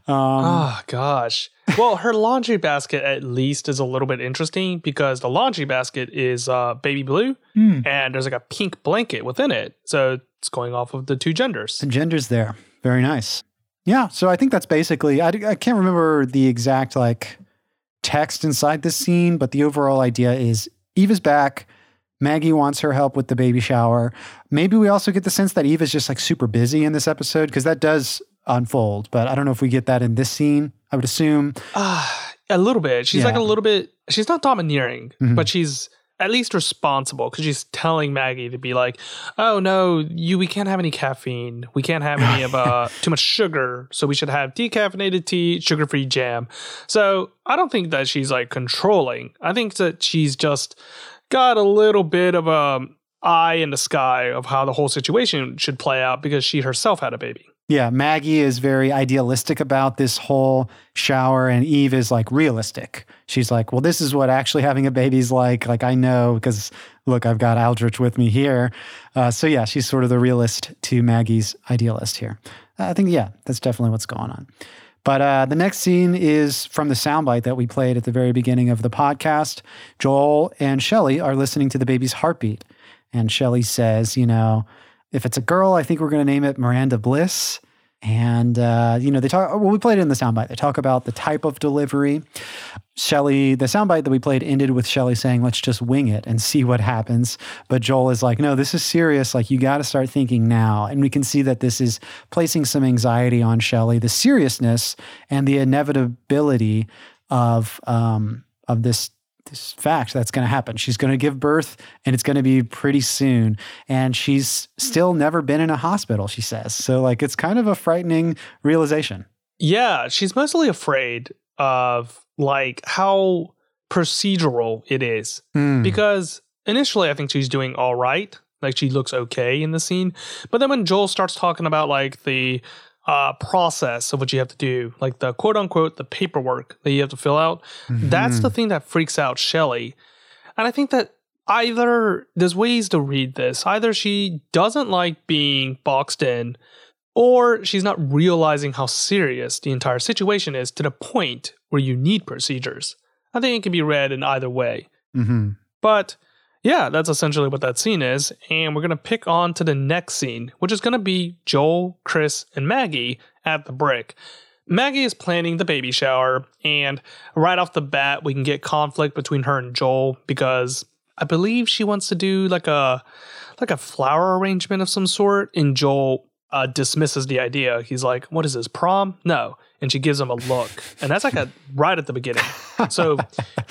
Um, oh gosh. Well, her laundry basket at least is a little bit interesting because the laundry basket is uh, baby blue mm. and there's like a pink blanket within it. So it's going off of the two genders. The genders there. Very nice. Yeah. So I think that's basically, I, I can't remember the exact like text inside this scene, but the overall idea is Eve is back. Maggie wants her help with the baby shower. Maybe we also get the sense that Eve is just like super busy in this episode because that does unfold. But I don't know if we get that in this scene. I would assume uh, a little bit. She's yeah. like a little bit. She's not domineering, mm-hmm. but she's at least responsible because she's telling Maggie to be like, "Oh no, you we can't have any caffeine. We can't have any of uh [laughs] too much sugar. So we should have decaffeinated tea, sugar-free jam." So I don't think that she's like controlling. I think that she's just got a little bit of a eye in the sky of how the whole situation should play out because she herself had a baby. Yeah, Maggie is very idealistic about this whole shower, and Eve is like realistic. She's like, well, this is what actually having a baby's like. Like, I know because look, I've got Aldrich with me here. Uh, so, yeah, she's sort of the realist to Maggie's idealist here. Uh, I think, yeah, that's definitely what's going on. But uh, the next scene is from the soundbite that we played at the very beginning of the podcast. Joel and Shelly are listening to the baby's heartbeat. And Shelly says, you know, if it's a girl, I think we're going to name it Miranda Bliss. And, uh, you know, they talk, well, we played it in the soundbite. They talk about the type of delivery. Shelly, the soundbite that we played ended with Shelly saying, let's just wing it and see what happens. But Joel is like, no, this is serious. Like, you got to start thinking now. And we can see that this is placing some anxiety on Shelly, the seriousness and the inevitability of, um, of this this fact that's going to happen. She's going to give birth and it's going to be pretty soon. And she's still never been in a hospital, she says. So, like, it's kind of a frightening realization. Yeah. She's mostly afraid of, like, how procedural it is. Mm. Because initially, I think she's doing all right. Like, she looks okay in the scene. But then when Joel starts talking about, like, the uh, process of what you have to do, like the quote unquote the paperwork that you have to fill out. Mm-hmm. That's the thing that freaks out Shelley. And I think that either there's ways to read this. Either she doesn't like being boxed in, or she's not realizing how serious the entire situation is to the point where you need procedures. I think it can be read in either way. Mm-hmm. But yeah, that's essentially what that scene is. And we're going to pick on to the next scene, which is going to be Joel, Chris, and Maggie at the brick. Maggie is planning the baby shower, and right off the bat, we can get conflict between her and Joel because I believe she wants to do like a like a flower arrangement of some sort, and Joel uh, dismisses the idea. He's like, "What is this prom?" No, and she gives him a look, and that's like a right at the beginning. So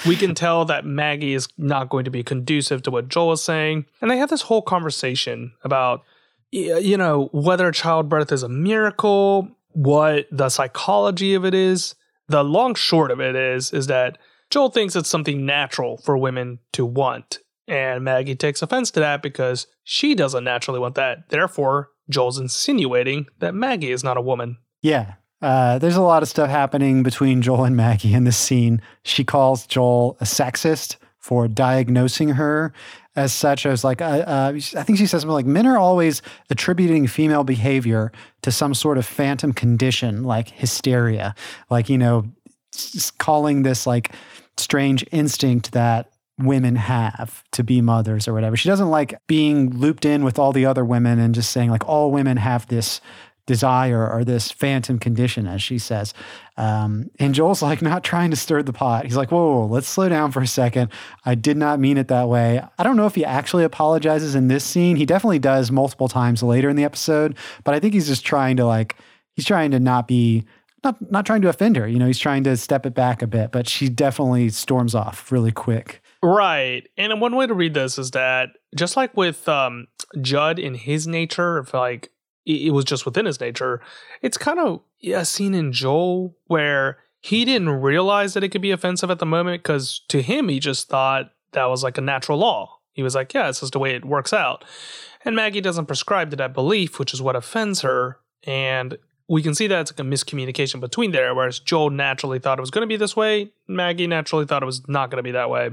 we can tell that Maggie is not going to be conducive to what Joel is saying, and they have this whole conversation about, you know, whether childbirth is a miracle, what the psychology of it is. The long short of it is, is that Joel thinks it's something natural for women to want, and Maggie takes offense to that because she doesn't naturally want that. Therefore, Joel's insinuating that Maggie is not a woman. Yeah. Uh, there's a lot of stuff happening between Joel and Maggie in this scene. She calls Joel a sexist for diagnosing her as such. I was like, uh, uh, I think she says something like, men are always attributing female behavior to some sort of phantom condition like hysteria, like, you know, calling this like strange instinct that women have to be mothers or whatever. She doesn't like being looped in with all the other women and just saying like all women have this desire or this phantom condition, as she says. Um, and Joel's like not trying to stir the pot. He's like, whoa, whoa, let's slow down for a second. I did not mean it that way. I don't know if he actually apologizes in this scene. He definitely does multiple times later in the episode, but I think he's just trying to like, he's trying to not be not not trying to offend her. You know, he's trying to step it back a bit, but she definitely storms off really quick. Right. And one way to read this is that just like with um, Judd in his nature, if like it was just within his nature, it's kind of a scene in Joel where he didn't realize that it could be offensive at the moment because to him, he just thought that was like a natural law. He was like, yeah, it's just the way it works out. And Maggie doesn't prescribe to that belief, which is what offends her. And we can see that it's like a miscommunication between there, whereas Joel naturally thought it was going to be this way, Maggie naturally thought it was not going to be that way.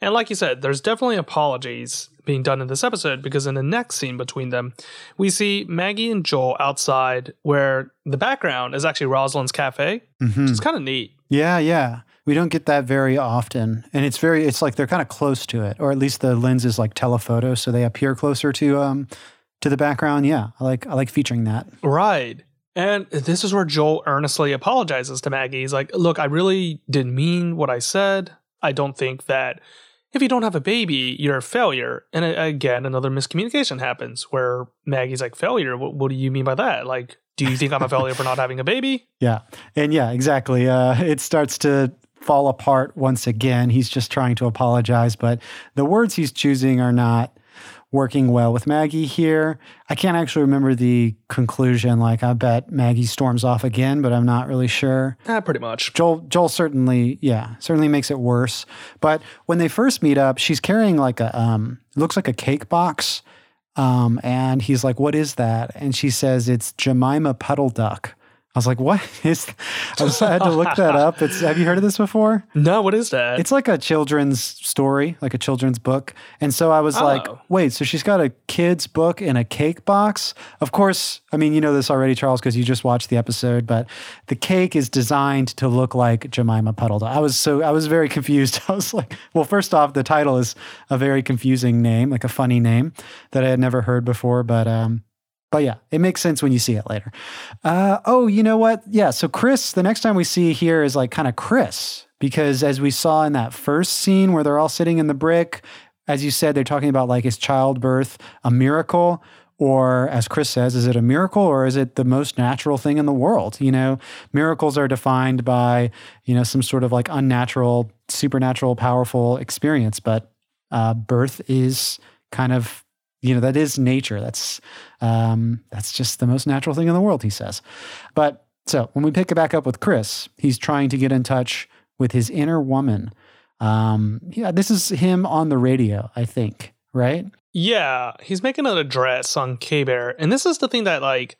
And like you said, there's definitely apologies being done in this episode because in the next scene between them, we see Maggie and Joel outside where the background is actually Roslyn's cafe, mm-hmm. which is kind of neat. Yeah, yeah. We don't get that very often. And it's very, it's like they're kind of close to it, or at least the lens is like telephoto, so they appear closer to, um, to the background. Yeah, I like I like featuring that. Right. And this is where Joel earnestly apologizes to Maggie. He's like, Look, I really didn't mean what I said. I don't think that if you don't have a baby, you're a failure. And again, another miscommunication happens where Maggie's like, Failure? What, what do you mean by that? Like, do you think I'm a failure for not having a baby? [laughs] Yeah. And yeah, exactly. Uh, it starts to fall apart once again. He's just trying to apologize, but the words he's choosing are not working well with Maggie here. I can't actually remember the conclusion. Like, I bet Maggie storms off again, but I'm not really sure. Uh, pretty much. Joel, Joel certainly, yeah, certainly makes it worse. But when they first meet up, she's carrying like a, um, looks like a cake box. Um, and he's like, "What is that?" And she says, "It's Jemima Puddle Duck." I was like, what [laughs] is? I, was, I had to look that up. It's have you heard of this before? No, what is that? It's like a children's story, like a children's book. And so I was oh. like, wait, so she's got a kid's book in a cake box? Of course, I mean, you know this already, Charles, because you just watched the episode, but the cake is designed to look like Jemima Puddle. I was so I was very [laughs] confused. I was like, well, first off, the title is a very confusing name, like a funny name that I had never heard before, but um but yeah, it makes sense when you see it later. Uh, oh, you know what? Yeah. So Chris, the next time we see here is like kind of Chris, because as we saw in that first scene where they're all sitting in the brick, as you said, they're talking about like is childbirth a miracle? Or as Chris says, is it a miracle or is it the most natural thing in the world? You know, miracles are defined by, you know, some sort of like unnatural, supernatural, powerful experience, but uh, birth is kind of you know that is nature. That's um, that's just the most natural thing in the world he says. But so when we pick it back up with chris he's trying to get in touch with his inner woman. Um, yeah this is him on the radio i think right? Yeah he's making an address on k-bear and this is the thing that like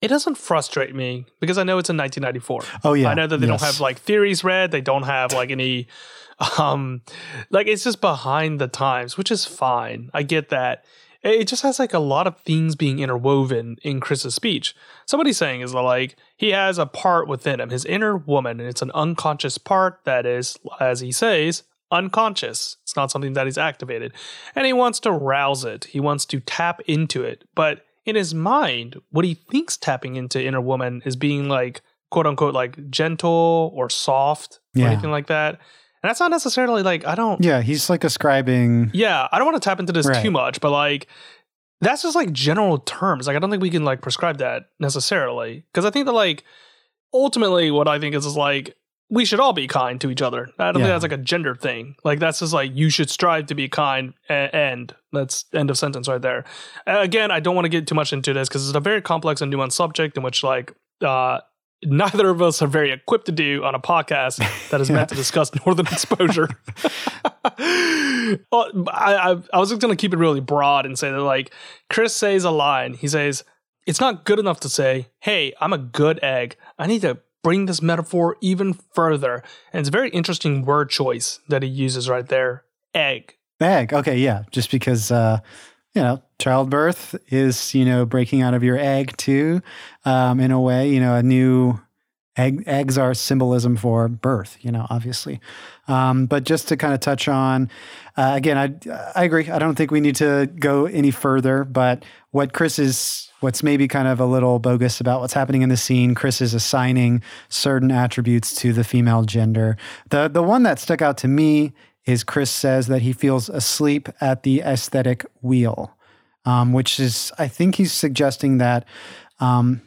it doesn't frustrate me because i know it's in 1994 oh yeah. I know that they yes. don't have like theories read they don't have like any [laughs] um like it's just behind the times which is fine. I get that it just has like a lot of things being interwoven in Chris's speech. Somebody's saying is like he has a part within him, his inner woman, and it's an unconscious part that is, as he says, unconscious. It's not something that he's activated. And he wants to rouse it. He wants to tap into it. But in his mind, what he thinks tapping into inner woman is being like quote unquote like gentle or soft or anything like that. And that's not necessarily like I don't. Yeah, he's like ascribing. Yeah, I don't want to tap into this right. too much, but like that's just like general terms. Like I don't think we can like prescribe that necessarily because I think that like ultimately what I think is is like we should all be kind to each other. I don't yeah. think that's like a gender thing. Like that's just like you should strive to be kind. And that's end of sentence right there. Again, I don't want to get too much into this because it's a very complex and nuanced subject in which like uh, neither of us are very equipped to do on a podcast that is yeah. meant to [laughs] discuss northern exposure. [laughs] well, I, I, I was just going to keep it really broad and say that, like, Chris says a line. He says, It's not good enough to say, Hey, I'm a good egg. I need to bring this metaphor even further. And it's a very interesting word choice that he uses right there egg. Egg. Okay. Yeah. Just because, uh, you know, childbirth is, you know, breaking out of your egg too, um, in a way, you know, a new egg, eggs are symbolism for birth, you know, obviously. Um, but just to kind of touch on, uh, again, I, I agree. I don't think we need to go any further, but what Chris is, what's maybe kind of a little bogus about what's happening in the scene, Chris is assigning certain attributes to the female gender. The, the one that stuck out to me is Chris says that he feels asleep at the aesthetic wheel, um, which is, I think he's suggesting that, um,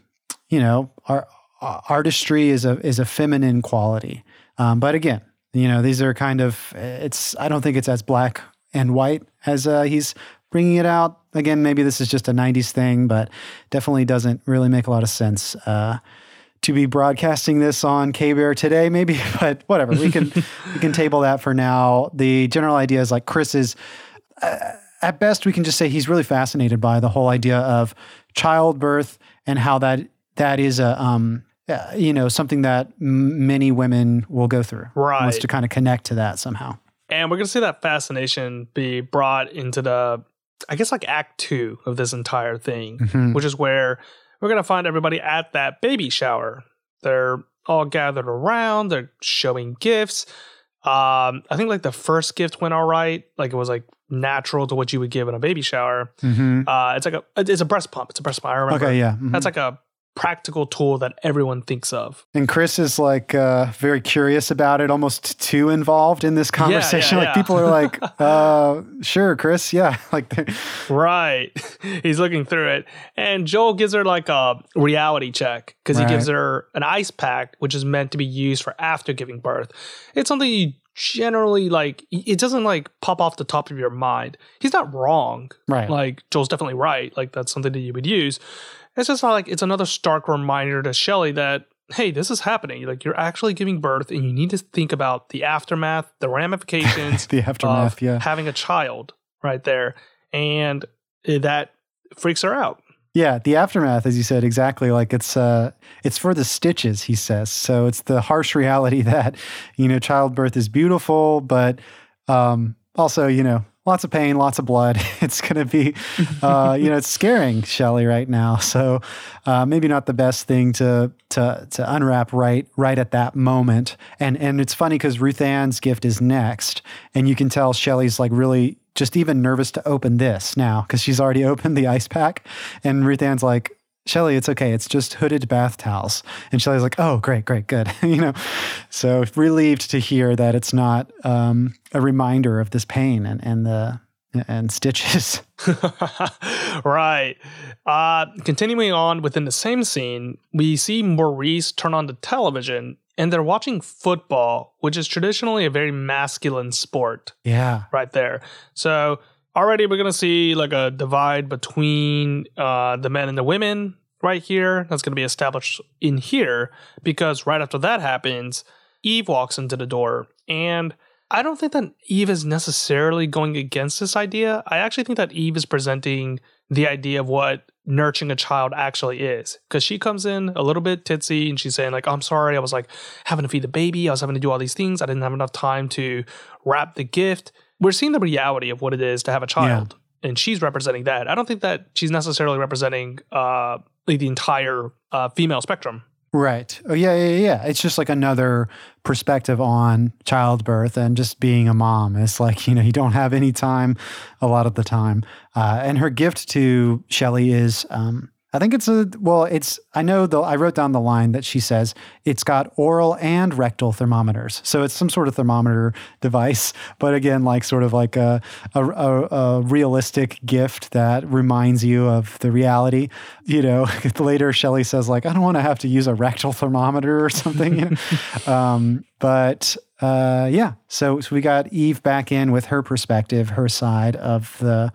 you know, our, artistry is a is a feminine quality. Um, but again, you know, these are kind of it's. I don't think it's as black and white as uh, he's bringing it out. Again, maybe this is just a '90s thing, but definitely doesn't really make a lot of sense. Uh, to be broadcasting this on KBR today, maybe, [laughs] but whatever. We can [laughs] we can table that for now. The general idea is like Chris is. Uh, at best, we can just say he's really fascinated by the whole idea of childbirth and how that that is a um, uh, you know, something that m- many women will go through. Right. Wants to kind of connect to that somehow. And we're going to see that fascination be brought into the, I guess, like act two of this entire thing, mm-hmm. which is where we're going to find everybody at that baby shower. They're all gathered around, they're showing gifts. Um, I think like the first gift went all right. Like it was like natural to what you would give in a baby shower. Mm-hmm. Uh, it's like a it's a breast pump. It's a breast pump. I remember. Okay, yeah. Mm-hmm. That's like a practical tool that everyone thinks of. And Chris is like uh, very curious about it, almost too involved in this conversation. Yeah, yeah, like yeah. people are like, [laughs] uh, "Sure, Chris, yeah." [laughs] Like, right? [laughs] He's looking through it, and Joel gives her like a reality check because right. he gives her an ice pack, which is meant to be used for after giving birth. It's something you generally like it doesn't like pop off the top of your mind he's not wrong right like joel's definitely right like that's something that you would use it's just like it's another stark reminder to Shelly that hey, this is happening. Like you're actually giving birth, and you need to think about the aftermath, the ramifications, [laughs] the aftermath, yeah, having a child right there, and that freaks her out. Yeah, the aftermath, as you said, exactly. Like it's uh, it's for the stitches, he says. So it's the harsh reality [laughs] that you know childbirth is beautiful, but um, also you know lots of pain, lots of blood. [laughs] It's going to be, uh, you know, it's scaring Shelly right now. So uh, maybe not the best thing to to to unwrap right right at that moment. And and it's funny because Ruth Ann's gift is next, and you can tell Shelly's like really just even nervous to open this now because she's already [laughs] opened the ice pack, and Ruth Ann's like, Shelly, it's okay. It's just hooded bath towels. And Shelly's like, oh, great, great, good. [laughs] you know, so relieved to hear that it's not um, a reminder of this pain and, and the and stitches. [laughs] right. Uh, continuing on within the same scene, we see Maurice turn on the television and they're watching football, which is traditionally a very masculine sport. Yeah. Right there. So already we're to see like a divide between uh, the men and the women right here. That's to be established in here because right after that happens, Eve walks into the door. And I don't think that Eve is necessarily going against this idea. I actually think that Eve is presenting the idea of what nurturing a child actually is. Because she comes in a little bit titsy and she's saying, like, I'm sorry, I was like having to feed the baby, I was having to do all these things, I didn't have enough time to wrap the gift we're seeing the reality of what it is to have a child. Yeah. And she's representing that. I don't think that she's necessarily representing uh, like the entire uh, female spectrum. Right. Oh, yeah, yeah, yeah. It's just like another perspective on childbirth and just being a mom. It's like, you know, you don't have any time a lot of the time. Uh, and her gift to Shelly is um, I think it's a well, it's I know though I wrote down the line that she says it's got oral and rectal thermometers. So it's some sort of thermometer device, [laughs] but again, like sort of like a a, a, a realistic gift that reminds you of the reality. You know, [laughs] later Shelly says like I don't want to have to use a rectal thermometer or something. You know? [laughs] um, but uh, yeah, so, so we got Eve back in with her perspective, her side of the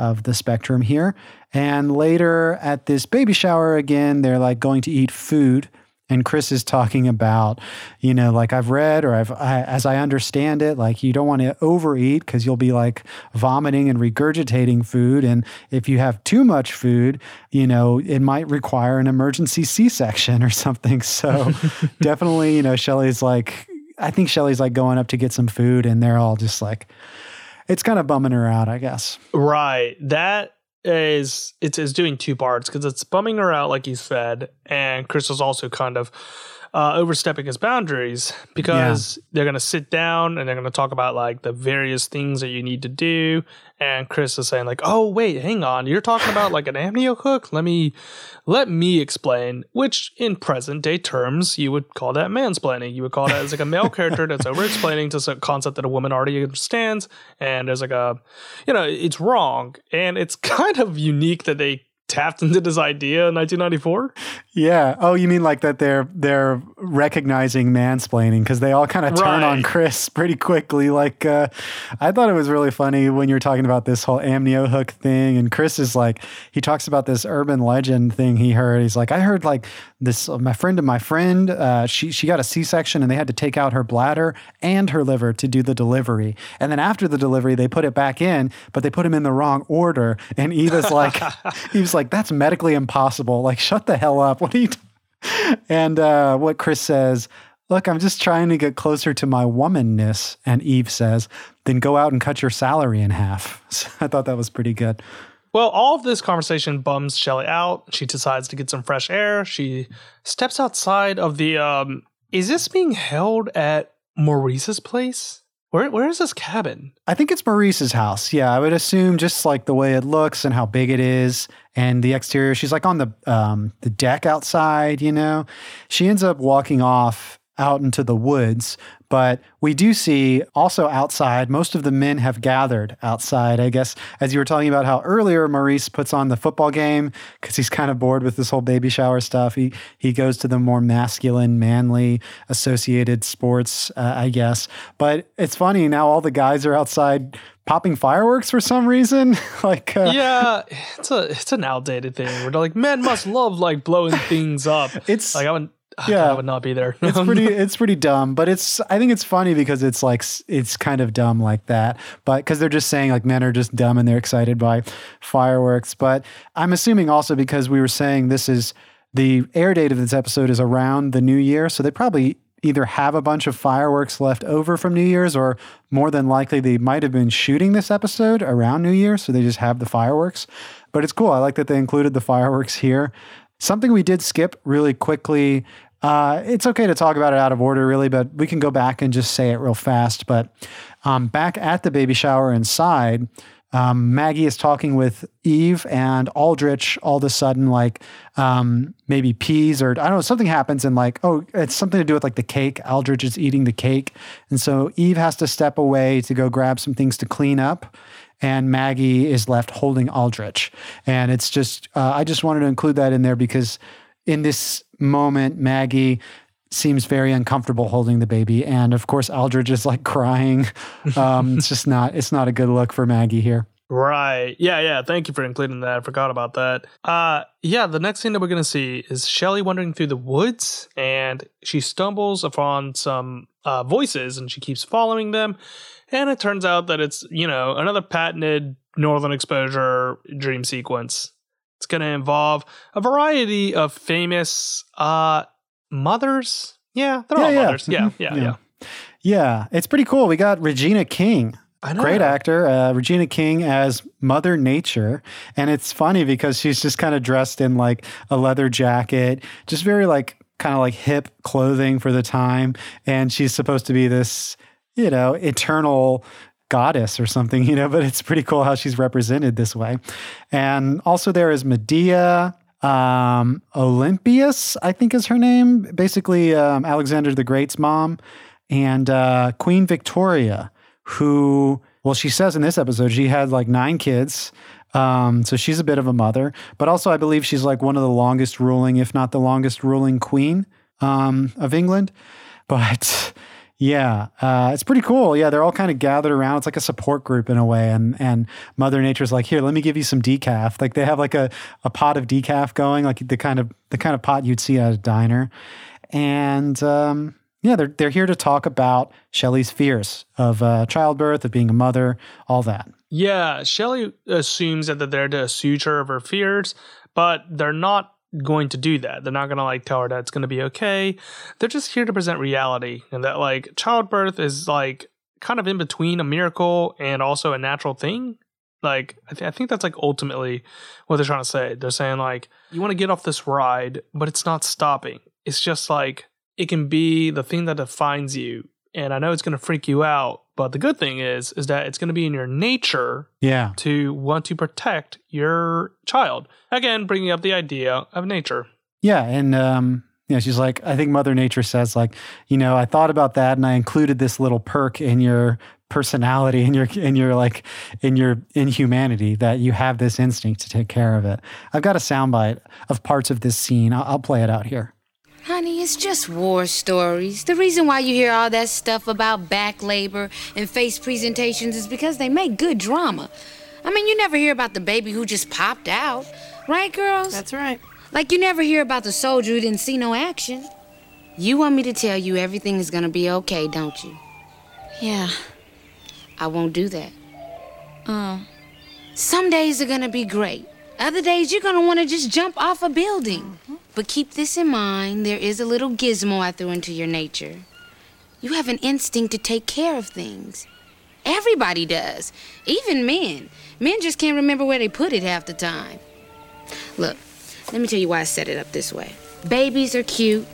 of the spectrum here. And later at this baby shower again, they're like going to eat food. And Chris is talking about, you know, like I've read or I've, I, as I understand it, like you don't want to overeat because you'll be like vomiting and regurgitating food. And if you have too much food, you know, it might require an emergency C section or something. So [laughs] definitely, you know, Shelly's like, I think Shelly's like going up to get some food and they're all just like, it's kind of bumming her out, I guess. Right. That is it's, doing two parts because it's bumming her out like you said and chris is also kind of uh, overstepping his boundaries because yeah. they're going to sit down and they're going to talk about like the various things that you need to do. And Chris is saying like, "Oh wait, hang on, you're talking about like an amnio hook? Let me let me explain." Which in present day terms you would call that mansplaining. You would call that as like a male character that's [laughs] over explaining to a concept that a woman already understands. And there's like a, you know, it's wrong and it's [laughs] kind of unique that they tapped into this idea in 1994? Yeah. Oh, you mean like that they're they're recognizing mansplaining because they all kind of turn right. on Chris [laughs] pretty quickly. Like, uh, I thought it was really funny when you're talking about this whole amnio hook thing, and Chris is like, he talks about this urban legend thing he heard. He's like, I heard like this. Uh, my friend of my friend, uh, she she got a C-section and they had to take out her bladder and her liver to do the delivery, and then after the delivery they put it back in, but they put him in the wrong order. And Eva's like, [laughs] [laughs] he was like, that's medically impossible. Like, shut the hell up. What? T-? And uh, what Chris says, look, I'm just trying to get closer to my womanness. And Eve says, then go out and cut your salary in half. [laughs] So I thought that was pretty good. Well, all of this conversation bums Shelly out. She decides to get some fresh air. She steps outside of the. Um, is this being held at Maurice's place? Where where is this cabin? I think it's Maurice's house. Yeah, I would assume just like the way it looks and how big it is and the exterior. She's like on the um the deck outside, you know. She ends up walking off out into the woods. But we do see also outside, most of the men have gathered outside. I guess, as you were talking about how earlier Maurice puts on the football game because he's kind of bored with this whole baby shower stuff. He, he goes to the more masculine, manly associated sports, uh, I guess. But it's funny now, all the guys are outside popping fireworks for some reason. [laughs] like, uh, yeah, it's a it's an outdated thing where like men must love like blowing things up. [laughs] It's like I would yeah, I would not be there. it's pretty [laughs] it's pretty dumb, but it's I think it's funny because it's like it's kind of dumb like that. But because they're just saying like men are just dumb and they're excited by fireworks. But I'm assuming also because we were saying this is the air date of this episode is around the new year, so they probably either have a bunch of fireworks left over from New Year's, or more than likely they might have been shooting this episode around New Year, so they just have the fireworks. But it's cool. I like that they included the fireworks here. Something we did skip really quickly. Uh, it's okay to talk about it out of order, really, but we can go back and just say it real fast. But um, back at the baby shower inside, um, Maggie is talking with Eve and Aldrich all of a sudden, like um, maybe peas or I don't know, something happens and like, oh, it's something to do with like the cake. Aldrich is eating the cake. And so Eve has to step away to go grab some things to clean up and Maggie is left holding Aldrich. And it's just, uh, I just wanted to include that in there because in this moment, Maggie seems very uncomfortable holding the baby, and of course, Aldrich is like crying. [laughs] Um, it's just not, it's not a good look for Maggie here. Right. Yeah, yeah. Thank you for including that. I forgot about that. Uh yeah, the next thing that we're gonna see is Shelly wandering through the woods and she stumbles upon some uh, voices and she keeps following them and it turns out that it's, you know, another patented northern exposure dream sequence. It's going to involve a variety of famous uh, mothers. Yeah, they're yeah, all yeah. mothers. Yeah, mm-hmm. yeah, yeah, yeah. Yeah, it's pretty cool. We got Regina King. Great actor, uh, Regina King as Mother Nature. And it's funny because she's just kind of dressed in like a leather jacket, just very like kind of like hip clothing for the time. And she's supposed to be this you know, eternal goddess or something, you know, but it's pretty cool how she's represented this way. And also there is Medea, um, Olympias, I think is her name, basically um, Alexander the Great's mom, and uh, Queen Victoria, who, well, she says in this episode she had like nine kids. Um, so she's a bit of a mother, but also I believe she's like one of the longest ruling, if not the longest ruling queen um, of England. But yeah, uh, it's pretty cool. Yeah, they're all kind of gathered around. It's like a support group in a way, and and Mother Nature's like, here, let me give you some decaf. Like they have like a, a pot of decaf going, like the kind of the kind of pot you'd see at a diner, and um, yeah, they're they're here to talk about Shelly's fears of uh, childbirth, of being a mother, all that. Yeah, Shelly assumes that they're to assuage her of her fears, but they're not going to do that. They're not going to like tell her that it's going to be okay. They're just here to present reality and that like childbirth is like kind of in between a miracle and also a natural thing. Like I, th- I think that's like ultimately what they're trying to say. They're saying like you want to get off this ride, but it's not stopping. It's just like it can be the thing that defines you. And I know it's going to freak you out, but the good thing is is that it's going to be in your nature yeah. to want to protect your child. Again, bringing up the idea of nature. Yeah, and um yeah, she's like, I think Mother Nature says, like, you know, I thought about that and I included this little perk in your personality in your in your like in your inhumanity that you have this instinct to take care of it. I've got a soundbite of parts of this scene. I'll, I'll play it out here. Honey, it's just war stories. The reason why you hear all that stuff about back labor and face presentations is because they make good drama. I mean, you never hear about the baby who just popped out, right, girls? That's right. Like you never hear about the soldier who didn't see no action. You want me to tell you everything is gonna be okay, don't you? Yeah. I won't do that. Oh. Some days are gonna be great. Other days you're gonna wanna just jump off a building. Mm-hmm. But keep this in mind there is a little gizmo I threw into your nature. You have an instinct to take care of things. Everybody does, even men. Men just can't remember where they put it half the time. Look, let me tell you why I set it up this way. Babies are cute,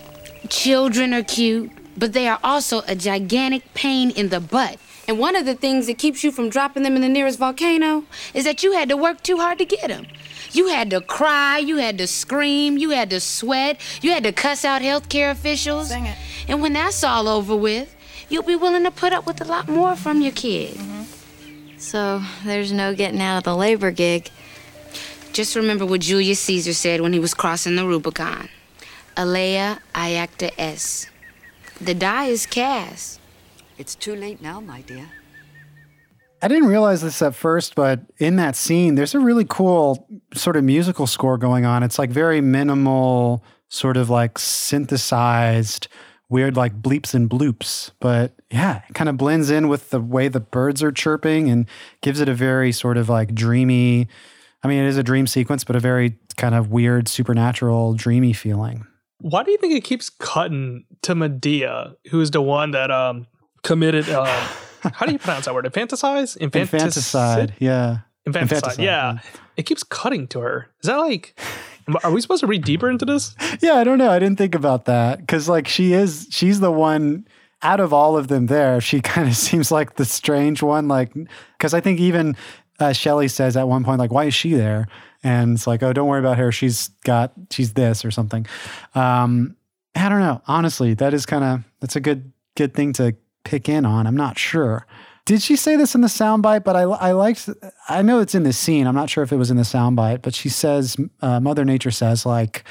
children are cute, but they are also a gigantic pain in the butt. And one of the things that keeps you from dropping them in the nearest volcano is that you had to work too hard to get them. You had to cry, you had to scream, you had to sweat, you had to cuss out healthcare officials. Sing it. And when that's all over with, you'll be willing to put up with a lot more from your kid. Mm-hmm. So there's no getting out of the labor gig. Just remember what Julius Caesar said when he was crossing the Rubicon. Alea iacta es. The die is cast. It's too late now, my dear. I didn't realize this at first, but in that scene, there's a really cool sort of musical score going on. It's like very minimal, sort of like synthesized, weird like bleeps and bloops. But yeah, it kind of blends in with the way the birds are chirping and gives it a very sort of like dreamy. I mean, it is a dream sequence, but a very kind of weird, supernatural, dreamy feeling. Why do you think it keeps cutting to Medea, who is the one that um committed uh, how do you pronounce that word? Infanticize? Infantic- Infanticide, yeah. Infanticide, Infanticide, yeah. yeah. It keeps cutting to her. Is that like are we supposed to read deeper into this? [laughs] Yeah, I don't know. I didn't think about that because, like, she is, she's the one out of all of them there. She [laughs] kind of seems like the strange one. Like, because I think even uh, Shelly says at one point, like, why is she there? And it's like, oh, don't worry about her. She's got, she's this or something. Um, I don't know. Honestly, that is kind of, that's a good, good thing to pick in on. I'm not sure. Did she say this in the soundbite? But I, I liked, I know it's in the scene. I'm not sure if it was in the soundbite, but she says, uh, Mother Nature says, like,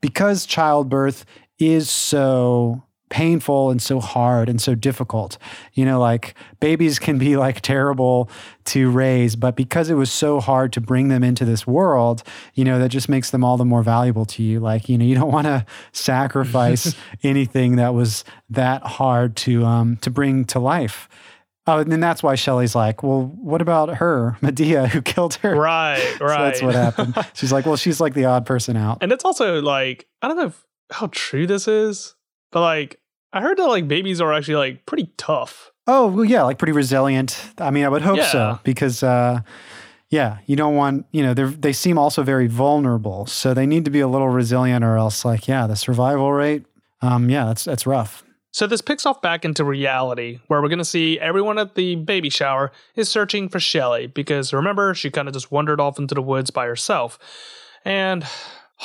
because childbirth is so painful and so hard and so difficult. You know, like babies can be like terrible to raise, but because it was so hard to bring them into this world, you know, that just makes them all the more valuable to you. Like, you know, you don't want to sacrifice [laughs] anything that was that hard to um to bring to life. Oh, and then that's why Shelly's like, well, what about her, Medea, who killed her? Right, [laughs] So right. that's what happened. [laughs] She's like, well, she's like the odd person out. And it's also like I don't know if, how true this is, but like I heard that like babies are actually like pretty tough. Oh, well, yeah, like pretty resilient. I mean, I would hope Yeah. so because, uh, yeah, you don't want, you know, they they seem also very vulnerable. So they need to be a little resilient or else, like, yeah, the survival rate, um, yeah, that's, that's rough. So this picks off back into reality, where we're gonna see everyone at the baby shower is searching for Shelly because remember she kind of just wandered off into the woods by herself, and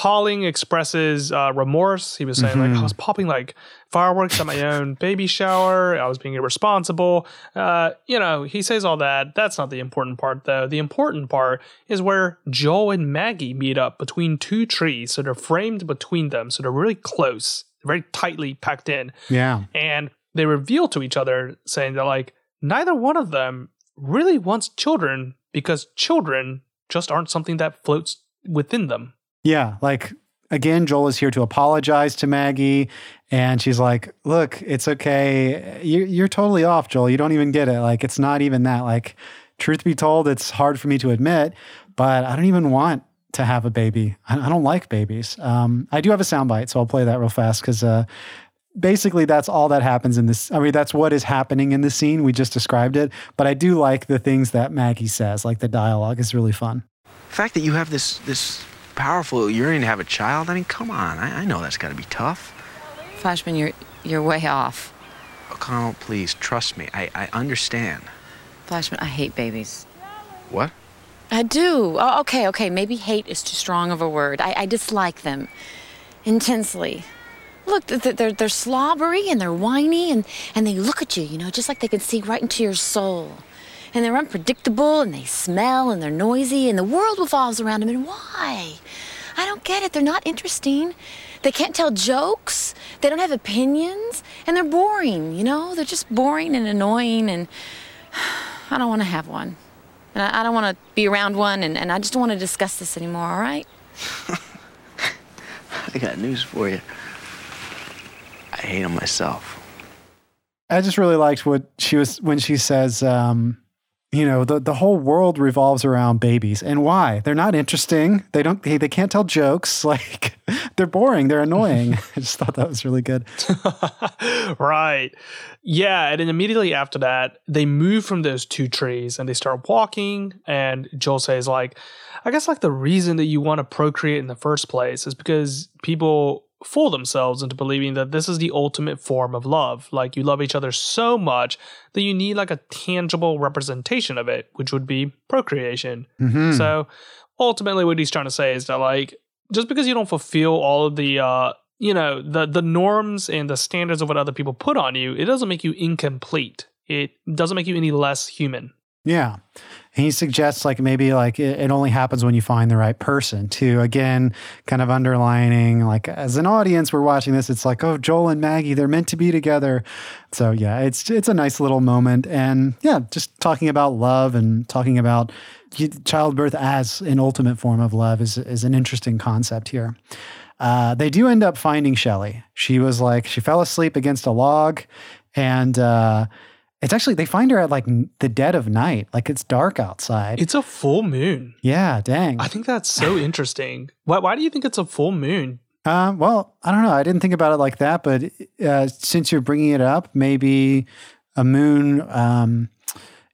Holling expresses uh, remorse. He was saying like I was popping like fireworks at my own baby shower. I was being irresponsible. Uh, you know, he says all that. That's not the important part though. The important part is where Joel and Maggie meet up between two trees, so they're framed between them, so they're really close, very tightly packed in Yeah. and they reveal to each other saying that like neither one of them really wants children because children just aren't something that floats within them. Yeah. Like, again, Joel is here to apologize to Maggie. And she's like, look, it's okay. You, you're totally off, Joel. You don't even get it. Like, it's not even that. Like, truth be told, it's hard for me to admit, but I don't even want to have a baby. I, I don't like babies. Um, I do have a soundbite, so I'll play that real fast because uh, basically that's all that happens in this. I mean, that's what is happening in the scene. We just described it, but I do like the things that Maggie says. Like the dialogue is really fun. The fact that you have this this powerful yearning to have a child, I mean, come on. I, I know that's got to be tough. Flashman, you're you're way off. O'Connell, please, trust me. I, I understand. Flashman, I hate babies. What? I do. Oh, okay, okay. Maybe hate is too strong of a word. I, I dislike them intensely. Look, they're, they're slobbery and they're whiny and, and they look at you, you know, just like they can see right into your soul. And they're unpredictable and they smell and they're noisy and the world revolves around them. And why? I don't get it. They're not interesting. They can't tell jokes. They don't have opinions. And they're boring, you know? They're just boring and annoying. And [sighs] I don't want to have one. And I, I don't want to be around one. And, and I just don't want to discuss this anymore, all right? [laughs] I got news for you. I hate them myself. I just really liked what she was when she says, um, you know, the, the whole world revolves around babies. And why? They're not interesting. They don't they, they can't tell jokes. [laughs] Like they're boring. They're annoying. [laughs] I just thought that was really good. [laughs] right. Yeah. And then immediately after that, they move from those two trees and they start walking. And Joel says, like, I guess like the reason that you want to procreate in the first place is because people fool themselves into believing that this is the ultimate form of love. Like you love each other so much that you need like a tangible representation of it, which would be procreation. Mm-hmm. So ultimately what he's trying to say is that like just because you don't fulfill all of the uh you know the the norms and the standards of what other people put on you, it doesn't make you incomplete. It doesn't make you any less human. Yeah. he suggests like maybe like it, only happens when you find the right person too. Again, kind of underlining like as an audience, we're watching this. It's like, oh, Joel and Maggie, they're meant to be together. So yeah, it's it's a nice little moment, and yeah, just talking about love and talking about childbirth as an ultimate form of love is is an interesting concept here. Uh, they do end up finding Shelly. She was like she fell asleep against a log, and. Uh, it's actually they find her at like the dead of night, like it's dark outside. It's a full moon. Yeah, dang. I think that's so interesting. Why? Why do you think it's a full moon? Uh, well, I don't know. I didn't think about it like that, but uh, since you're bringing it up, maybe a moon um,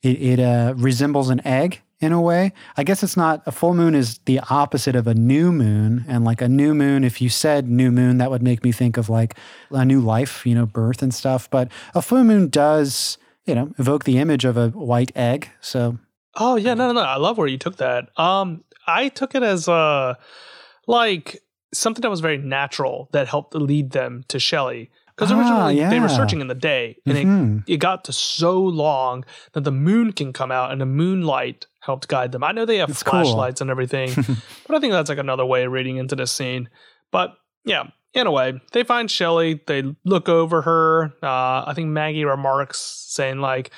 it, it uh, resembles an egg in a way. I guess it's not a full moon is the opposite of a new moon. And like a new moon, if you said new moon, that would make me think of like a new life, you know, birth and stuff. But a full moon does you know, evoke the image of a white egg. So. Oh yeah, no, no, no. I love where you took that. Um, I took it as uh, like something that was very natural that helped lead them to Shelly. Because ah, originally yeah. they were searching in the day, and mm-hmm. it, it got to so long that the moon can come out, and the moonlight helped guide them. I know they have it's flashlights cool. and everything, [laughs] but I think that's like another way of reading into this scene. But yeah, in a way, they find Shelly. They look over her. Uh, I think Maggie remarks saying like,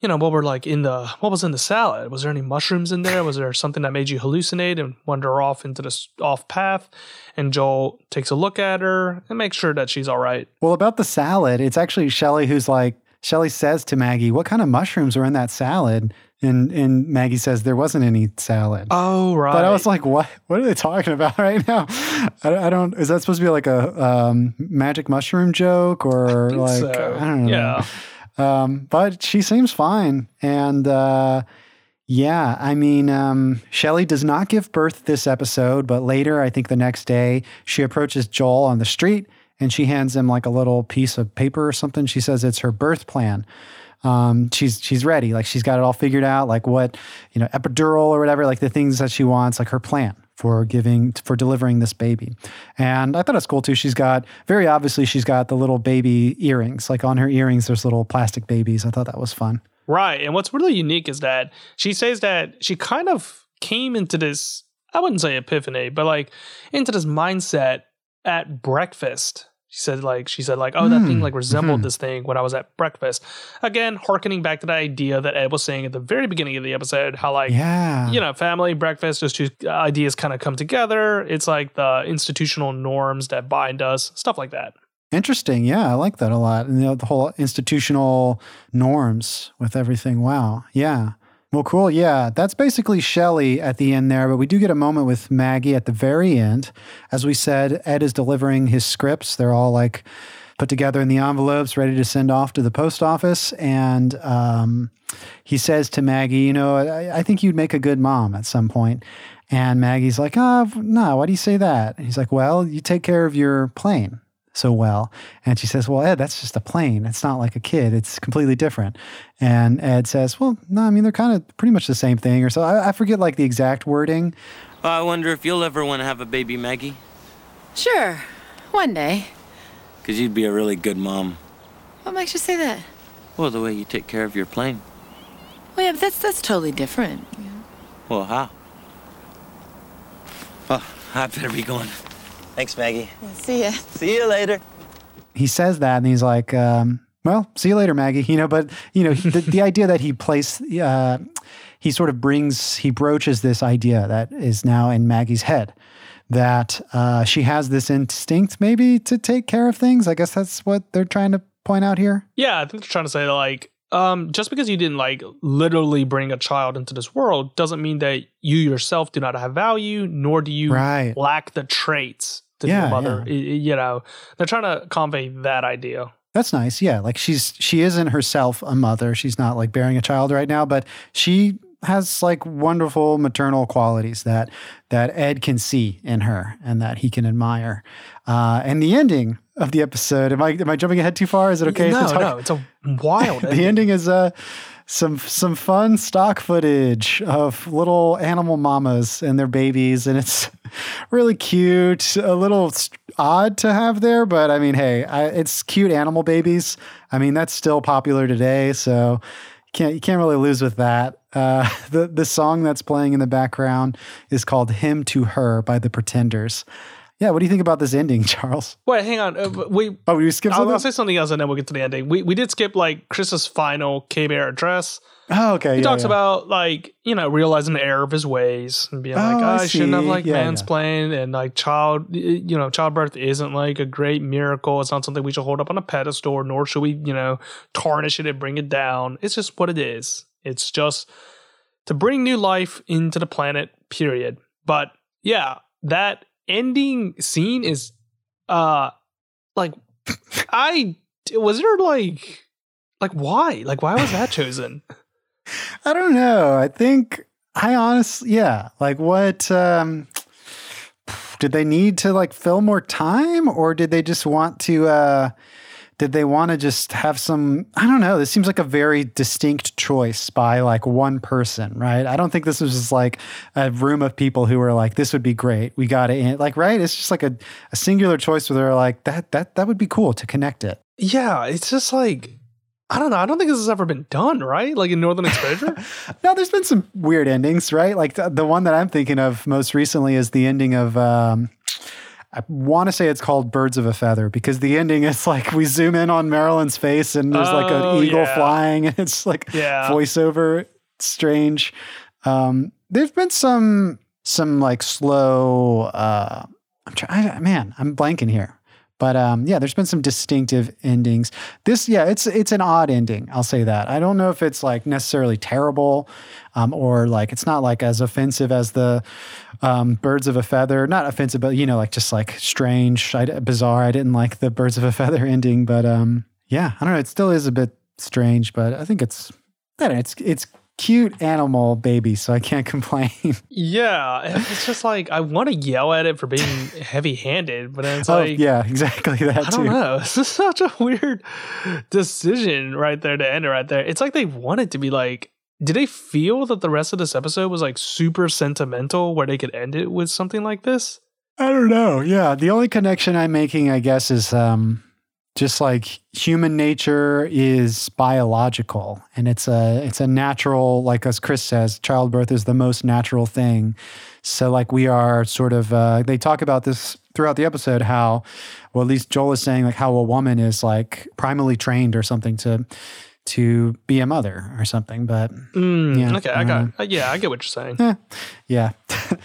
you know, what were like in the what was in the salad? Was there any mushrooms in there? Was there something that made you hallucinate and wander off into this off path? And Joel takes a look at her and makes sure that she's all right. Well, about the salad, it's actually Shelly who's like, Shelly says to Maggie, "What kind of mushrooms are in that salad?" And and Maggie says there wasn't any salad. Oh right. But I was like, what? What are they talking about [laughs] right now? I, I don't. Is that supposed to be like a um, magic mushroom joke or I like so. I don't know. Yeah. Um, but she seems fine, and uh, yeah, I mean, um, Shelly does not give birth this episode, but later, I think the next day, she approaches Joel on the street and she hands him like a little piece of paper or something. She says it's her birth plan um, she's she's ready. Like she's got it all figured out. Like what you know, epidural or whatever. Like the things that she wants. Like her plan for giving for delivering this baby. And I thought it's cool too. She's got very obviously she's got the little baby earrings. Like on her earrings, there's little plastic babies. I thought that was fun. Right. And what's really unique is that she says that she kind of came into this. I wouldn't say epiphany, but like into this mindset at breakfast she said like she said like oh that mm. thing like resembled mm-hmm. this thing when I was at breakfast. Again, harkening back to the idea that Ed was saying at the very beginning of the episode, how like yeah. you know family breakfast, those two ideas kind of come together. It's like the institutional norms that bind us, stuff like that. Interesting. Yeah, I like that a lot. And you know, the whole institutional norms with everything. Wow. Yeah. Well, cool. Yeah, that's basically Shelly at the end there, but we do get a moment with Maggie at the very end. As we said, Ed is delivering his scripts. They're all like put together in the envelopes, ready to send off to the post office. And um, he says to Maggie, You know, I, I, think you'd make a good mom at some point. And Maggie's like, Oh, no, why do you say that? And he's like, Well, you take care of your plane. So well. And she says, Well, Ed, that's just a plane. It's not like a kid. It's completely different. And Ed says, Well, no, I mean, they're kind of pretty much the same thing. Or so I, I forget like the exact wording. Well, I wonder if you'll ever want to have a baby, Maggie. Sure, one day. Because you'd be a really good mom. What makes you say that? Well, the way you take care of your plane. Well, yeah, but that's that's totally different. Well, how? Oh, I better be going. Thanks, Maggie. Yeah, see ya. See you later. He says that, and he's like, um, "Well, see you later, Maggie." [laughs] You know, but you know, the, the idea that he placed, uh, he sort of brings, he broaches this idea that is now in Maggie's head that uh, she has this instinct, maybe to take care of things. I guess that's what they're trying to point out here. Yeah, I think they're trying to say like um, just because you didn't like literally bring a child into this world doesn't mean that you yourself do not have value, nor do you right. lack the traits to yeah, mother. Yeah. You know, they're trying to convey that idea. That's nice. Yeah, like she's she isn't herself a mother. She's not like bearing a child right now, but she has like wonderful maternal qualities that that Ed can see in her and that he can admire. Uh, and the ending of the episode. Am I am I jumping ahead too far? Is it okay? No, no, it's a wild. [laughs] the ending, ending is uh, some some fun stock footage of little animal mamas and their babies, and it's [laughs] really cute. A little odd to have there, but I mean, hey, I, it's cute animal babies. I mean, that's still popular today, so you can't you can't really lose with that. Uh, [laughs] the the song that's playing in the background is called "Hymn to Her" by the Pretenders. Yeah, what do you think about this ending, [laughs] Charles? Wait, hang on. Uh, we oh, we skipped. I'll, I'll, say something else, and then we'll get to the ending. We we did skip like Chris's final K Bear address. Oh, okay. He yeah, talks yeah. about like you know realizing the error of his ways and being oh, like, oh, I, I shouldn't have like yeah, mansplained and like child, you know, childbirth isn't like a great miracle. It's not something we should hold up on a pedestal, nor should we, you know, tarnish it and bring it down. It's just what it is. It's just to bring new life into the planet. Period. But yeah, that ending scene is uh like I was there like like why? Like why was that chosen? [laughs] I don't know. I think I honestly yeah, like what um did they need to like fill more time or did they just want to uh did they want to just have some i don't know this seems like a very distinct choice by like one person right i don't think this was just like a room of people who were like this would be great we got it like right it's just like a, a singular choice where they're like that that that would be cool to connect it yeah it's just like I don't know. I don't think this has ever been done, right? Like in Northern Exposure? [laughs] no, there's been some weird endings, right? Like the, the, one that I'm thinking of most recently is the ending of um, I want to say it's called Birds of a Feather because the ending is like we zoom in on Marilyn's face and there's oh, like an oh, eagle yeah. flying and it's like yeah. voiceover. strange. Um, there's been some some like slow. Uh, I'm trying. Man, I'm blanking here. But um, yeah, there's been some distinctive endings. This, yeah, it's it's an odd ending. I'll say that. I don't know if it's like necessarily terrible, um, or like it's not like as offensive as the um, Birds of a Feather. Not offensive, but you know, like just like strange, I, bizarre. I didn't like the Birds of a Feather [laughs] ending, but um, yeah, I don't know. It still is a bit strange, but I think it's I don't know, it's it's cute animal baby, so I can't [laughs] complain. Yeah, it's just like I want to yell at it for being [laughs] heavy-handed, but it's oh, like yeah, exactly that. I don't know. [laughs] This is such a weird decision right there to end it right there. It's like they wanted to be like. Did they feel that the rest of this episode was like super sentimental, where they could end it with something like this? I don't know. Yeah, the only connection I'm making, I guess, is um, just like human nature is biological and it's a it's a natural like as chris says childbirth is the most natural thing. So like we are sort of uh, they talk about this throughout the episode how well at least joel is saying like how a woman is like primally trained or something to to be a mother or something but mm, yeah, okay i got uh, yeah i get what you're saying. yeah yeah. [laughs]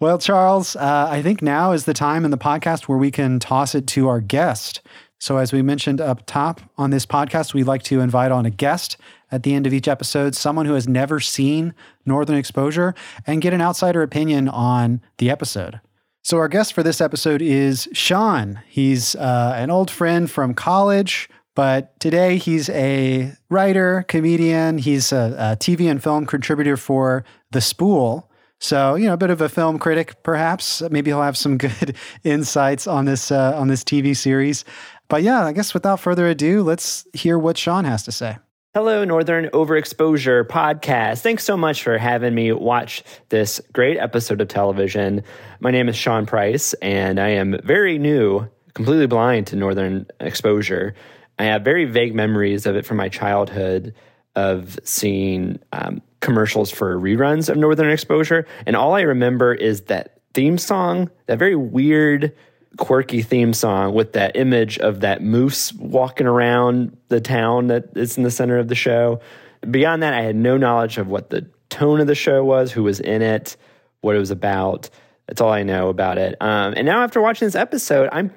Well charles uh, i think now is the time in the podcast where we can toss it to our guest so, as we mentioned up top on this podcast, we like to invite on a guest at the end of each episode, someone who has never seen Northern Exposure, and get an outsider opinion on the episode. So, our guest for this episode is Sean. He's uh, an old friend from college, but today he's a writer, comedian. He's a, a TV and film contributor for The Spool, So, you know, a bit of a film critic, perhaps. Maybe he'll have some [laughs] good insights on this uh, on this TV series. But yeah, I guess without further ado, let's hear what Sean has to say. Hello, Northern Overexposure podcast. Thanks so much for having me watch this great episode of television. My name is Sean Price, and I am very new, completely blind to Northern Exposure. I have very vague memories of it from my childhood of seeing um, commercials for reruns of Northern Exposure. And all I remember is that theme song, that very weird, quirky theme song with that image of that moose walking around the town that is in the center of the show. Beyond that, I had no knowledge of what the tone of the show was, who was in it, what it was about. That's all I know about it. Um, and now, after watching this episode, I'm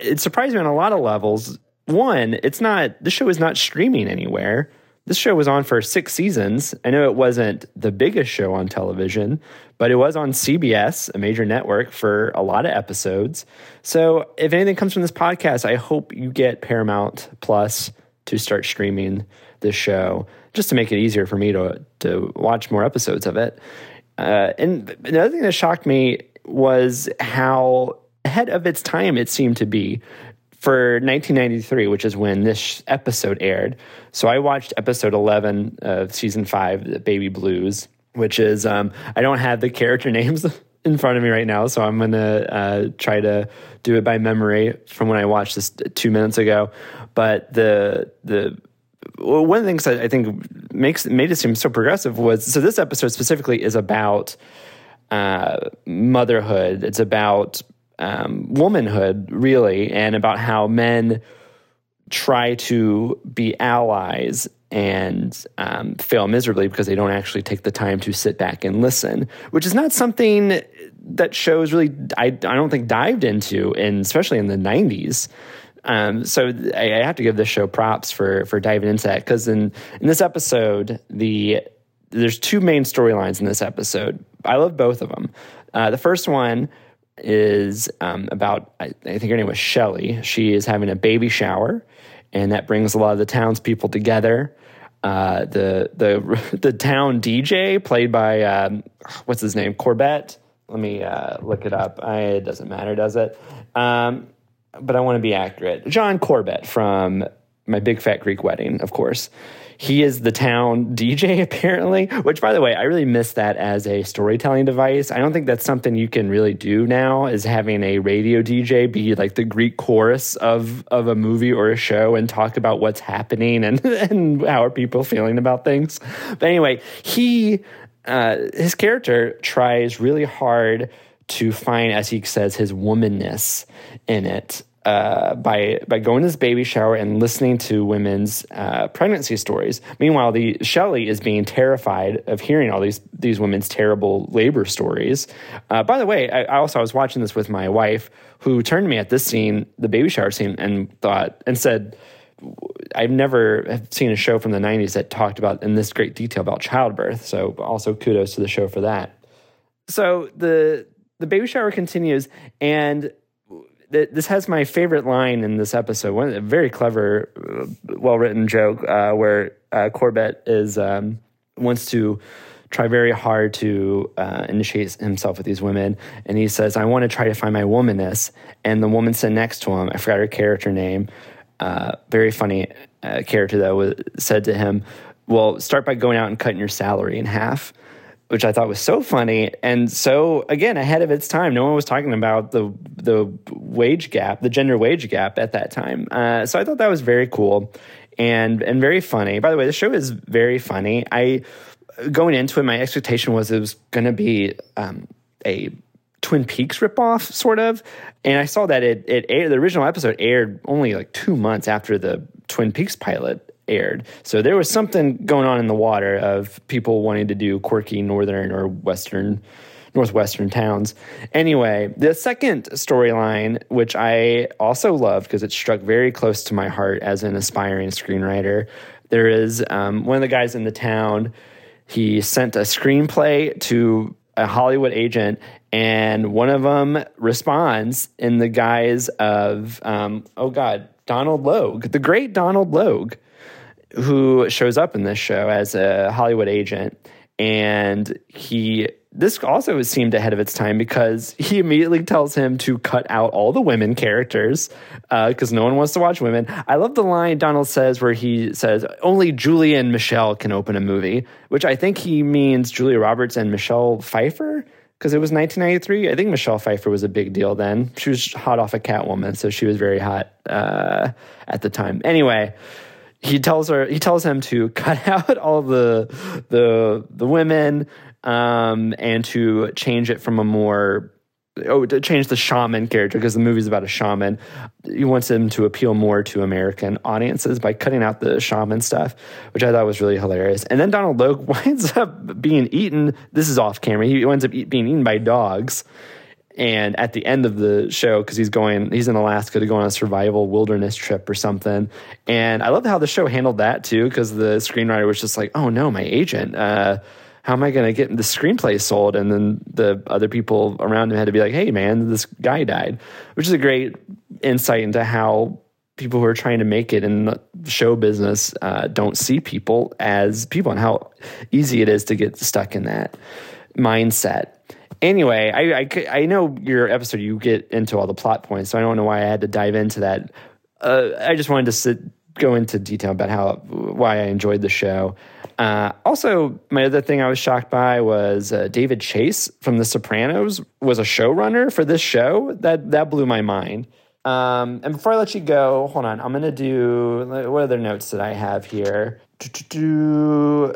it surprised me on a lot of levels. One, it's not the show is not streaming anywhere. This show was on for six seasons. I know it wasn't the biggest show on television, but it was on CBS, a major network, for a lot of episodes. So if anything comes from this podcast, I hope you get Paramount Plus to start streaming this show just to make it easier for me to, to watch more episodes of it. Uh, and another thing that shocked me was how ahead of its time it seemed to be for 1993, which is when this episode aired. So I watched episode 11 of season five, The Baby Blues, which is, um, I don't have the character [laughs] names in front of me right now, so I'm going to uh, try to do it by memory from when I watched this two minutes ago. But the, the, well, one of the things that I think makes made it seem so progressive was so this episode specifically is about uh, motherhood. It's about um, womanhood, really, and about how men try to be allies and um, fail miserably because they don't actually take the time to sit back and listen, which is not something that shows really, I, I don't think, dived into, and especially in the 90s. Um, so I, I, have to give this show props for for diving into that because in in this episode the there's two main storylines in this episode. I love both of them. Uh, the first one is um, about, I, I, think her name was Shelly. She is having a baby shower, and that brings a lot of the townspeople together. Uh, the the [laughs] the town DJ played by um, what's his name Corbett. Let me uh, look it up. I, it doesn't matter, does it? Um, but I want to be accurate. John Corbett from My Big Fat Greek Wedding, of course he is the town [laughs] DJ apparently, which by the way, I really miss that as a storytelling device. I don't think that's something you can really do now is having a radio DJ be like the Greek chorus of of a movie or a show and talk about what's happening and [laughs] and how are people feeling about things. But anyway, he uh, his character tries really hard to find, as he says, his womanness in it uh, by by going to this baby shower and listening to women's uh, pregnancy stories. Meanwhile, the Shelly is being terrified of hearing all these these women's terrible labor stories. Uh, by the way, I, I, also I was watching this with my wife, who turned to me at this scene, the baby shower scene, and thought and said. I've never seen a show from the 90s that talked about in this great detail about childbirth. So also kudos to the show for that. So the the baby shower continues and this has my favorite line in this episode. One a very clever, uh, well written joke uh, where uh, Corbett is um, wants to try very hard to uh, initiate himself with these women, and he says, "I want to try to find my womanness." And the woman sitting next to him, I forgot her character name, uh, very funny uh, character that was said to him, "Well, start by going out and cutting your salary in half." Which I thought was so funny and so again ahead of its time. No one was talking about the the wage gap, the gender wage gap at that time. Uh, so I thought that was very cool and and very funny. By the way, the show is very funny. I going into it, my expectation was it was going to be um, a Twin Peaks ripoff, sort of. And I saw that it it aired, the original episode aired only like two months after the Twin Peaks pilot aired. So there was something going on in the water of people wanting to do quirky northern or western northwestern towns. Anyway, the second storyline, which I also loved because it struck very close to my heart as an aspiring screenwriter, there is um, one of the guys in the town. He sent a screenplay to a Hollywood agent, and one of them responds in the guise of, um, oh God, Donald Logue, the great Donald Logue who shows up in this show as a Hollywood agent. And he this also seemed ahead of its time because he immediately tells him to cut out all the women characters because uh, no one wants to watch women. I love the line Donald says where he says only Julia and Michelle can open a movie, which I think he means Julia Roberts and Michelle Pfeiffer because it was 1993. I think Michelle Pfeiffer was a big deal then. She was hot off a of Catwoman, so she was very hot uh, at the time. Anyway, he tells her he tells him to [laughs] cut out all the the the women um, and to change it from a more oh to change the shaman character because the movie's about a shaman. He wants him to appeal more to American audiences by cutting out the shaman stuff, which I thought was really hilarious. And then Donald Logue [laughs] winds up being eaten. This is off camera. He winds up being eaten by dogs. And at the end of the show, because he's going, he's in Alaska to go on a survival wilderness trip or something. And I love how the show handled that too, because the screenwriter was just like, "Oh no, my agent." Uh, how am I going to get the screenplay sold? And then the other people around him had to be like, hey, man, this guy died, which is a great insight into how people who are trying to make it in the show business uh, don't see people as people and how easy it is to get stuck in that mindset. Anyway, I, I, I know your episode, you get into all the plot points, so I don't know why I had to dive into that. Uh, I just wanted to sit, go into detail about how why I enjoyed the show. Uh, also, my other thing I was shocked by was uh, David Chase from The Sopranos was a showrunner for this show. That that blew my mind. Um, and before I let you go, hold on. I'm gonna do what other notes did I have here?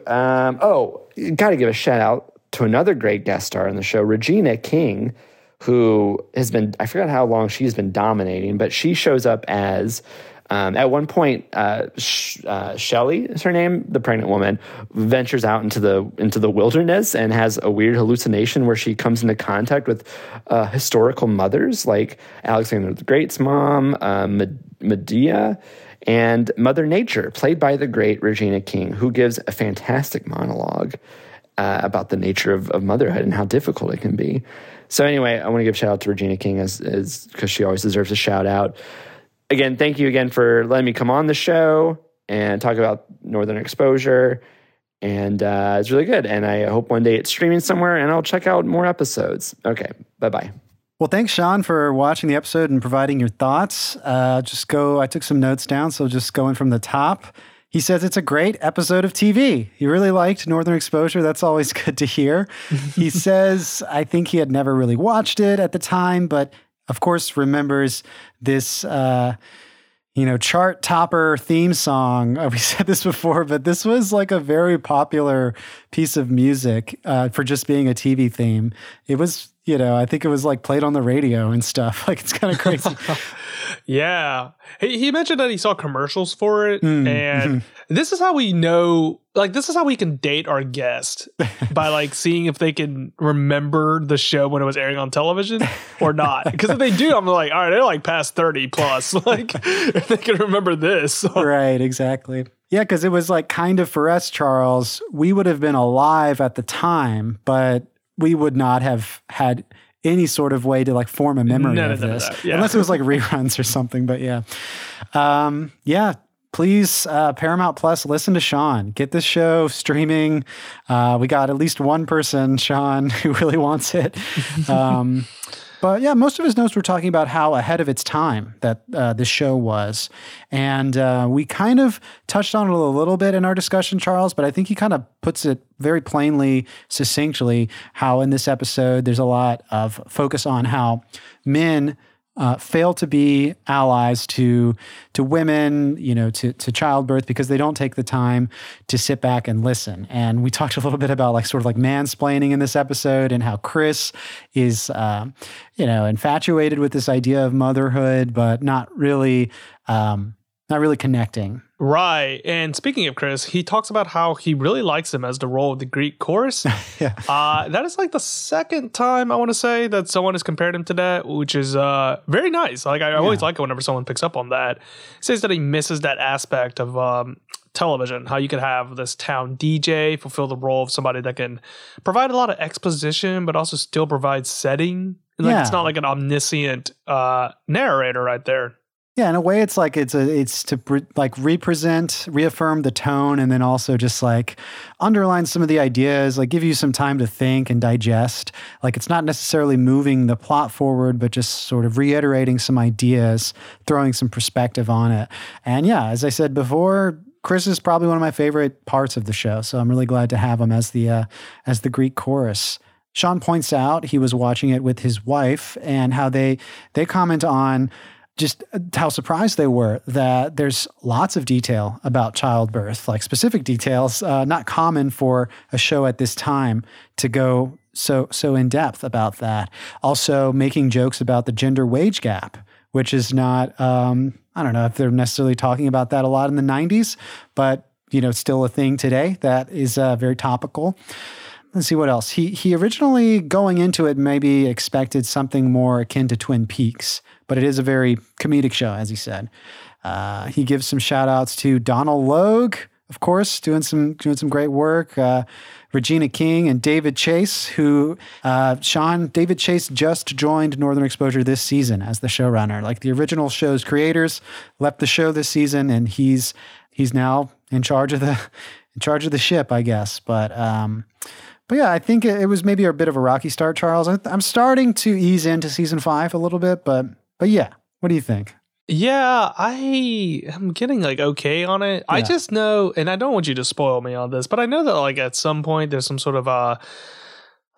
Um, oh, got to give a shout out to another great guest star in the show, Regina King, who has been I forgot how long she's been dominating, but she shows up as um, at one point, uh, Sh- uh, Shelly is her name, the pregnant woman, ventures out into the into the wilderness and has a weird hallucination where she comes into contact with uh, historical mothers like Alexander the Great's mom, uh, Medea, and Mother Nature, played by the great Regina King, who gives a fantastic monologue uh, about the nature of, of motherhood and how difficult it can be. So anyway, I want to give a shout out to Regina King as because she always deserves a shout out again, thank you again for letting me come on the show and talk about Northern Exposure. And uh, it's really good. And I hope one day it's streaming somewhere and I'll check out more episodes. Okay. Bye bye. Well, thanks, Sean, for watching the episode and providing your thoughts. Uh, just go, I took some notes down. So just going from the top. He says it's a great episode of TV. He really liked Northern Exposure. That's always [laughs] good to hear. he [laughs] says, I think he had never really watched it at the time, but of course, remembers this, uh, you know, chart topper theme song. Uh, we [laughs] said this before, but this was like a very popular piece of music uh, for just being a TV theme. It was, you know, I think it was like played on the radio and stuff. [laughs] Like it's kind of crazy. [laughs] yeah. He, he mentioned that he saw commercials for it. Mm. And mm-hmm. this is how we know, like, this is how we can date our guest [laughs] by like seeing if they can remember the show when it was airing on television or not. Because if they do, I'm like, all right, they're like past 30 plus. Like, if they can remember this. right, exactly. Yeah, because it was like kind of for us, Charles, we would have been alive at the time, but we would not have had any sort of way to like form a memory of, this, yeah. unless it was like reruns or something. But yeah, um, yeah. Please, uh, Paramount Plus, listen to Sean. Get this show streaming. Uh, we got at least one person, Sean, [laughs] who really wants it. Um, [laughs] but yeah, most of his notes were talking about how ahead of its time that uh, this show was. And uh, we kind of touched on it a little bit in our discussion, Charles, but I think he kind of puts it very plainly, succinctly, how in this episode there's a lot of focus on how men uh, fail to be allies to to women, you know, to to childbirth because they don't take the time to sit back and listen. And we talked a little bit about like sort of like mansplaining in this episode and how Chris is, uh, you know, infatuated with this idea of motherhood, but not really, um, not really connecting Right. And speaking of Chris, he talks about how he really likes him as the role of the Greek chorus. [laughs] yeah. Uh, that is like the second time I want to say that someone has compared him to that, which is uh, very nice. Like I, I always like it whenever someone picks up on that. He says that he misses that aspect of um, television, how you could have this town DJ fulfill the role of somebody that can provide a lot of exposition, but also still provide setting. Like, yeah. It's not like an omniscient uh, narrator right there. Yeah, in a way, it's like it's a it's to pre- like represent, reaffirm the tone, and then also just like underline some of the ideas, like give you some time to think and digest. Like it's not necessarily moving the plot forward, but just sort of reiterating some ideas, throwing some perspective on it. And yeah, as I said before, Chris is probably one of my favorite parts of the show, so I'm really glad to have him as the uh, as the Greek chorus. Sean points out he was watching it with his wife and how they they comment on just how surprised they were that there's lots of detail about childbirth, like specific details, uh, not common for a show at this time to go so so in depth about that. Also, making jokes about the gender wage gap, which is not um, I don't know if they're necessarily talking about that a lot in the '90s, but you know, still a thing today that is uh, very topical let's see what else. He he originally going into it maybe expected something more akin to Twin Peaks, but it is a very comedic show, as he said. Uh, he gives some shout outs to Donald Logue, of course, doing some doing some great work. Uh, Regina King and David Chase, who uh, Sean David Chase just joined Northern Exposure this season as the showrunner. Like the original show's creators left the show this season, and he's he's now in charge of the in charge of the ship, I guess. But um, but yeah, I think it, was maybe a bit of a rocky start, Charles. I'm starting to ease into season five a little bit, but but yeah, what do you think? Yeah, I am getting like okay on it. Yeah. I just know, and I don't want you to spoil me on this, but I know that like at some point there's some sort of uh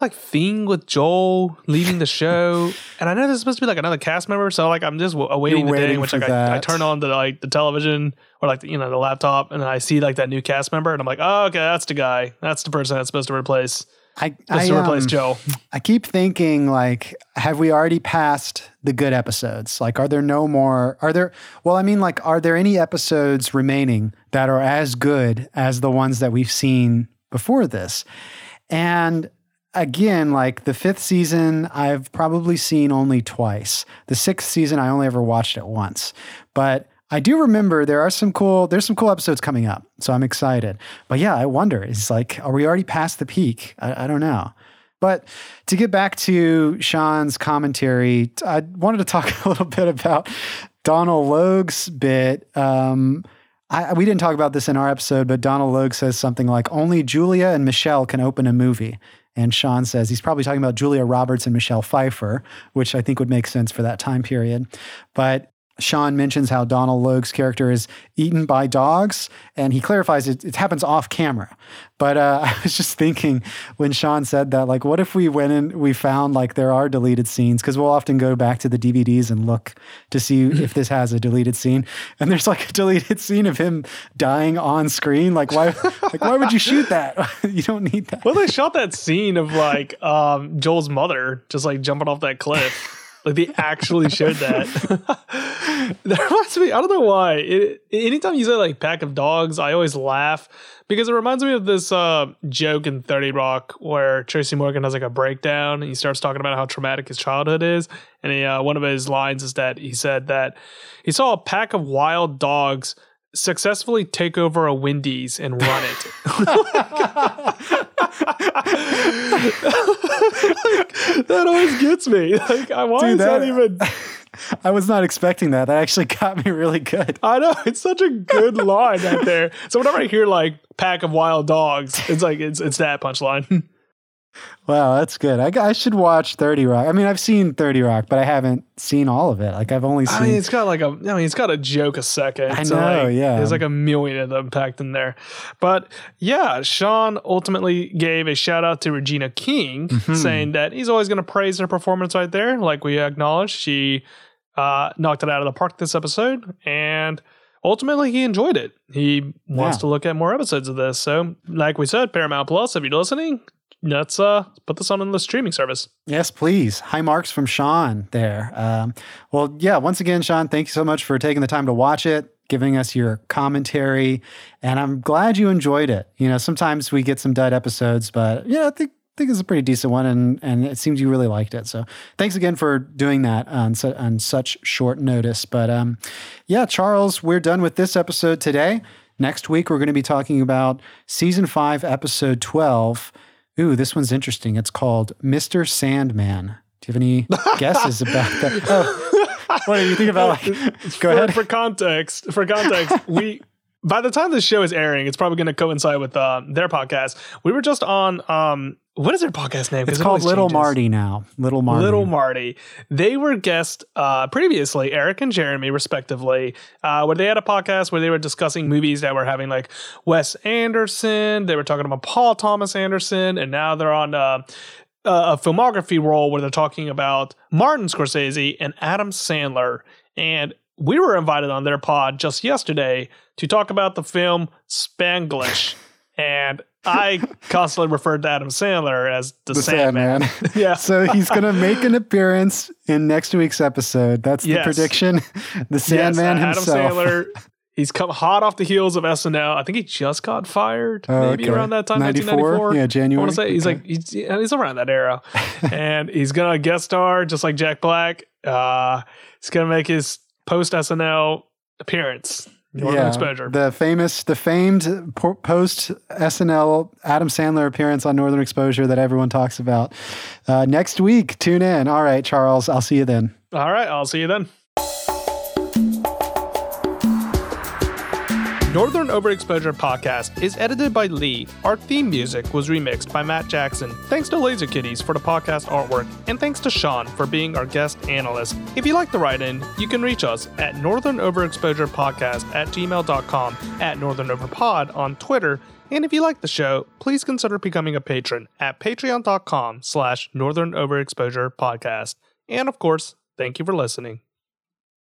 like thing with Joel leaving the show, [laughs] and I know there's supposed to be like another cast member, so like I'm just awaiting You're the day in which like I, I, turn on the like the television or like the, you know the laptop, and I see like that new cast member, and I'm like, oh okay, that's the guy, that's the person that's supposed to replace. I, I to replace um, Joe. I keep thinking like, have we already passed the good episodes? Like, are there no more? Are there? Well, I mean, like, are there any episodes remaining that are as good as the ones that we've seen before this? And again, like the fifth season, I've probably seen only twice. The sixth season, I only ever watched it once. But I do remember there are some cool there's some cool episodes coming up, so I'm excited. But yeah, I wonder, It's like, are we already past the peak? I, I don't know. But to get back to Sean's commentary, I wanted to talk [laughs] a little bit about Donald Logue's bit. Um, I, we didn't talk about this in our episode, but Donald Logue says something like, "Only Julia and Michelle can open a movie." And Sean says he's probably talking about Julia Roberts and Michelle Pfeiffer, which I think would make sense for that time period. But Sean mentions how Donald Logue's character is eaten by dogs, and he clarifies it, it happens off camera. But uh, [laughs] I was just thinking when Sean said that, like, what if we went and we found like there are deleted scenes? Because we'll often go back to the DVDs and look to see if this has a deleted scene, and there's like a deleted scene of him dying on screen. Like, why? [laughs] like, why would you shoot that? [laughs] you don't need that. Well, they shot that scene of like um, Joel's mother just like jumping off that cliff. Like they actually showed that. [laughs] [laughs] that reminds me. I don't know why. It, anytime you say like pack of dogs, I always laugh because it reminds me of this uh, joke in Thirty Rock where Tracy Morgan has like a breakdown and he starts talking about how traumatic his childhood is. And he, uh, one of his lines is that he said that he saw a pack of wild dogs successfully take over a Wendy's and run it. [laughs] [laughs] that always gets me. Like, why Dude, is that, that even? [laughs] I was not expecting that. That actually got me really good. I know it's such a good line out there. So whenever I hear like pack of wild dogs, it's like it's it's that punchline. Wow, that's good. I, I should watch Thirty Rock. I mean, I've seen Thirty Rock, but I haven't seen all of it. Like I've only seen. I mean, it's got like a. I mean, it's got a joke a second. I so know. Like, yeah, there's like a million of them packed in there. But yeah, Sean ultimately gave a shout out to Regina King, mm-hmm. saying that he's always going to praise her performance right there. Like we acknowledged, she uh, knocked it out of the park this episode, and ultimately he enjoyed it. He wants yeah. to look at more episodes of this. So, like we said, Paramount Plus, if you're listening, let's uh put this on in the streaming service. Yes, please. High marks from Sean there. Um, well, yeah. Once again, Sean, thank you so much for taking the time to watch it, giving us your commentary, and I'm glad you enjoyed it. You know, sometimes we get some dud episodes, but yeah, I think I think it's a pretty decent one, and and it seems you really liked it. So thanks again for doing that on su- on such short notice. But um, yeah, Charles, we're done with this episode today. Next week, we're going to be talking about season five, episode twelve. Ooh, this one's interesting. It's called Mr. Sandman. Do you have any [laughs] guesses about that? Oh, what do you think about? Like, [laughs] go for, ahead. For context, for context, we by the time this show is airing, it's probably going to coincide with uh, their podcast. We were just on um, what is their podcast name? It's it called Little changes. Marty now. Little Marty. Little Marty. They were guests uh, previously, Eric and Jeremy, respectively, uh, where they had a podcast where they were discussing movies that were having like Wes Anderson. They were talking about Paul Thomas Anderson, and now they're on uh, a filmography role where they're talking about Martin Scorsese and Adam Sandler. And we were invited on their pod just yesterday to talk about the film Spanglish. [laughs] and I constantly referred to Adam Sandler as the, The Sandman. Sandman. [laughs] yeah. So he's going to make an appearance in next week's episode. That's the Yes. prediction. [laughs] The Sandman yes, uh, himself. Adam Sandler. He's come hot off the heels of SNL. I think he just got fired, Oh, maybe okay. around that time, 94? 1994. Yeah, January. I want to say he's Okay. like he's, he's around that era, and he's gonna guest star just like Jack Black. Uh, he's gonna make his post SNL appearance. Northern Exposure. The famous, the famed post SNL Adam Sandler appearance on Northern Exposure that everyone talks about. Uh, next week, tune in. All right, Charles, I'll see you then. All right, I'll see you then. Northern Overexposure Podcast is edited by Lee. Our theme music was remixed by Matt Jackson. Thanks to Laser Kitties for the podcast artwork, and thanks to Sean for being our guest analyst. If you like the write in, you can reach us at Northern Overexposure Podcast at gmail.com, at Northern Overpod on Twitter, and if you like the show, please consider becoming a patron at patreon.com slash Northern Overexposure Podcast. And of course, thank you for listening.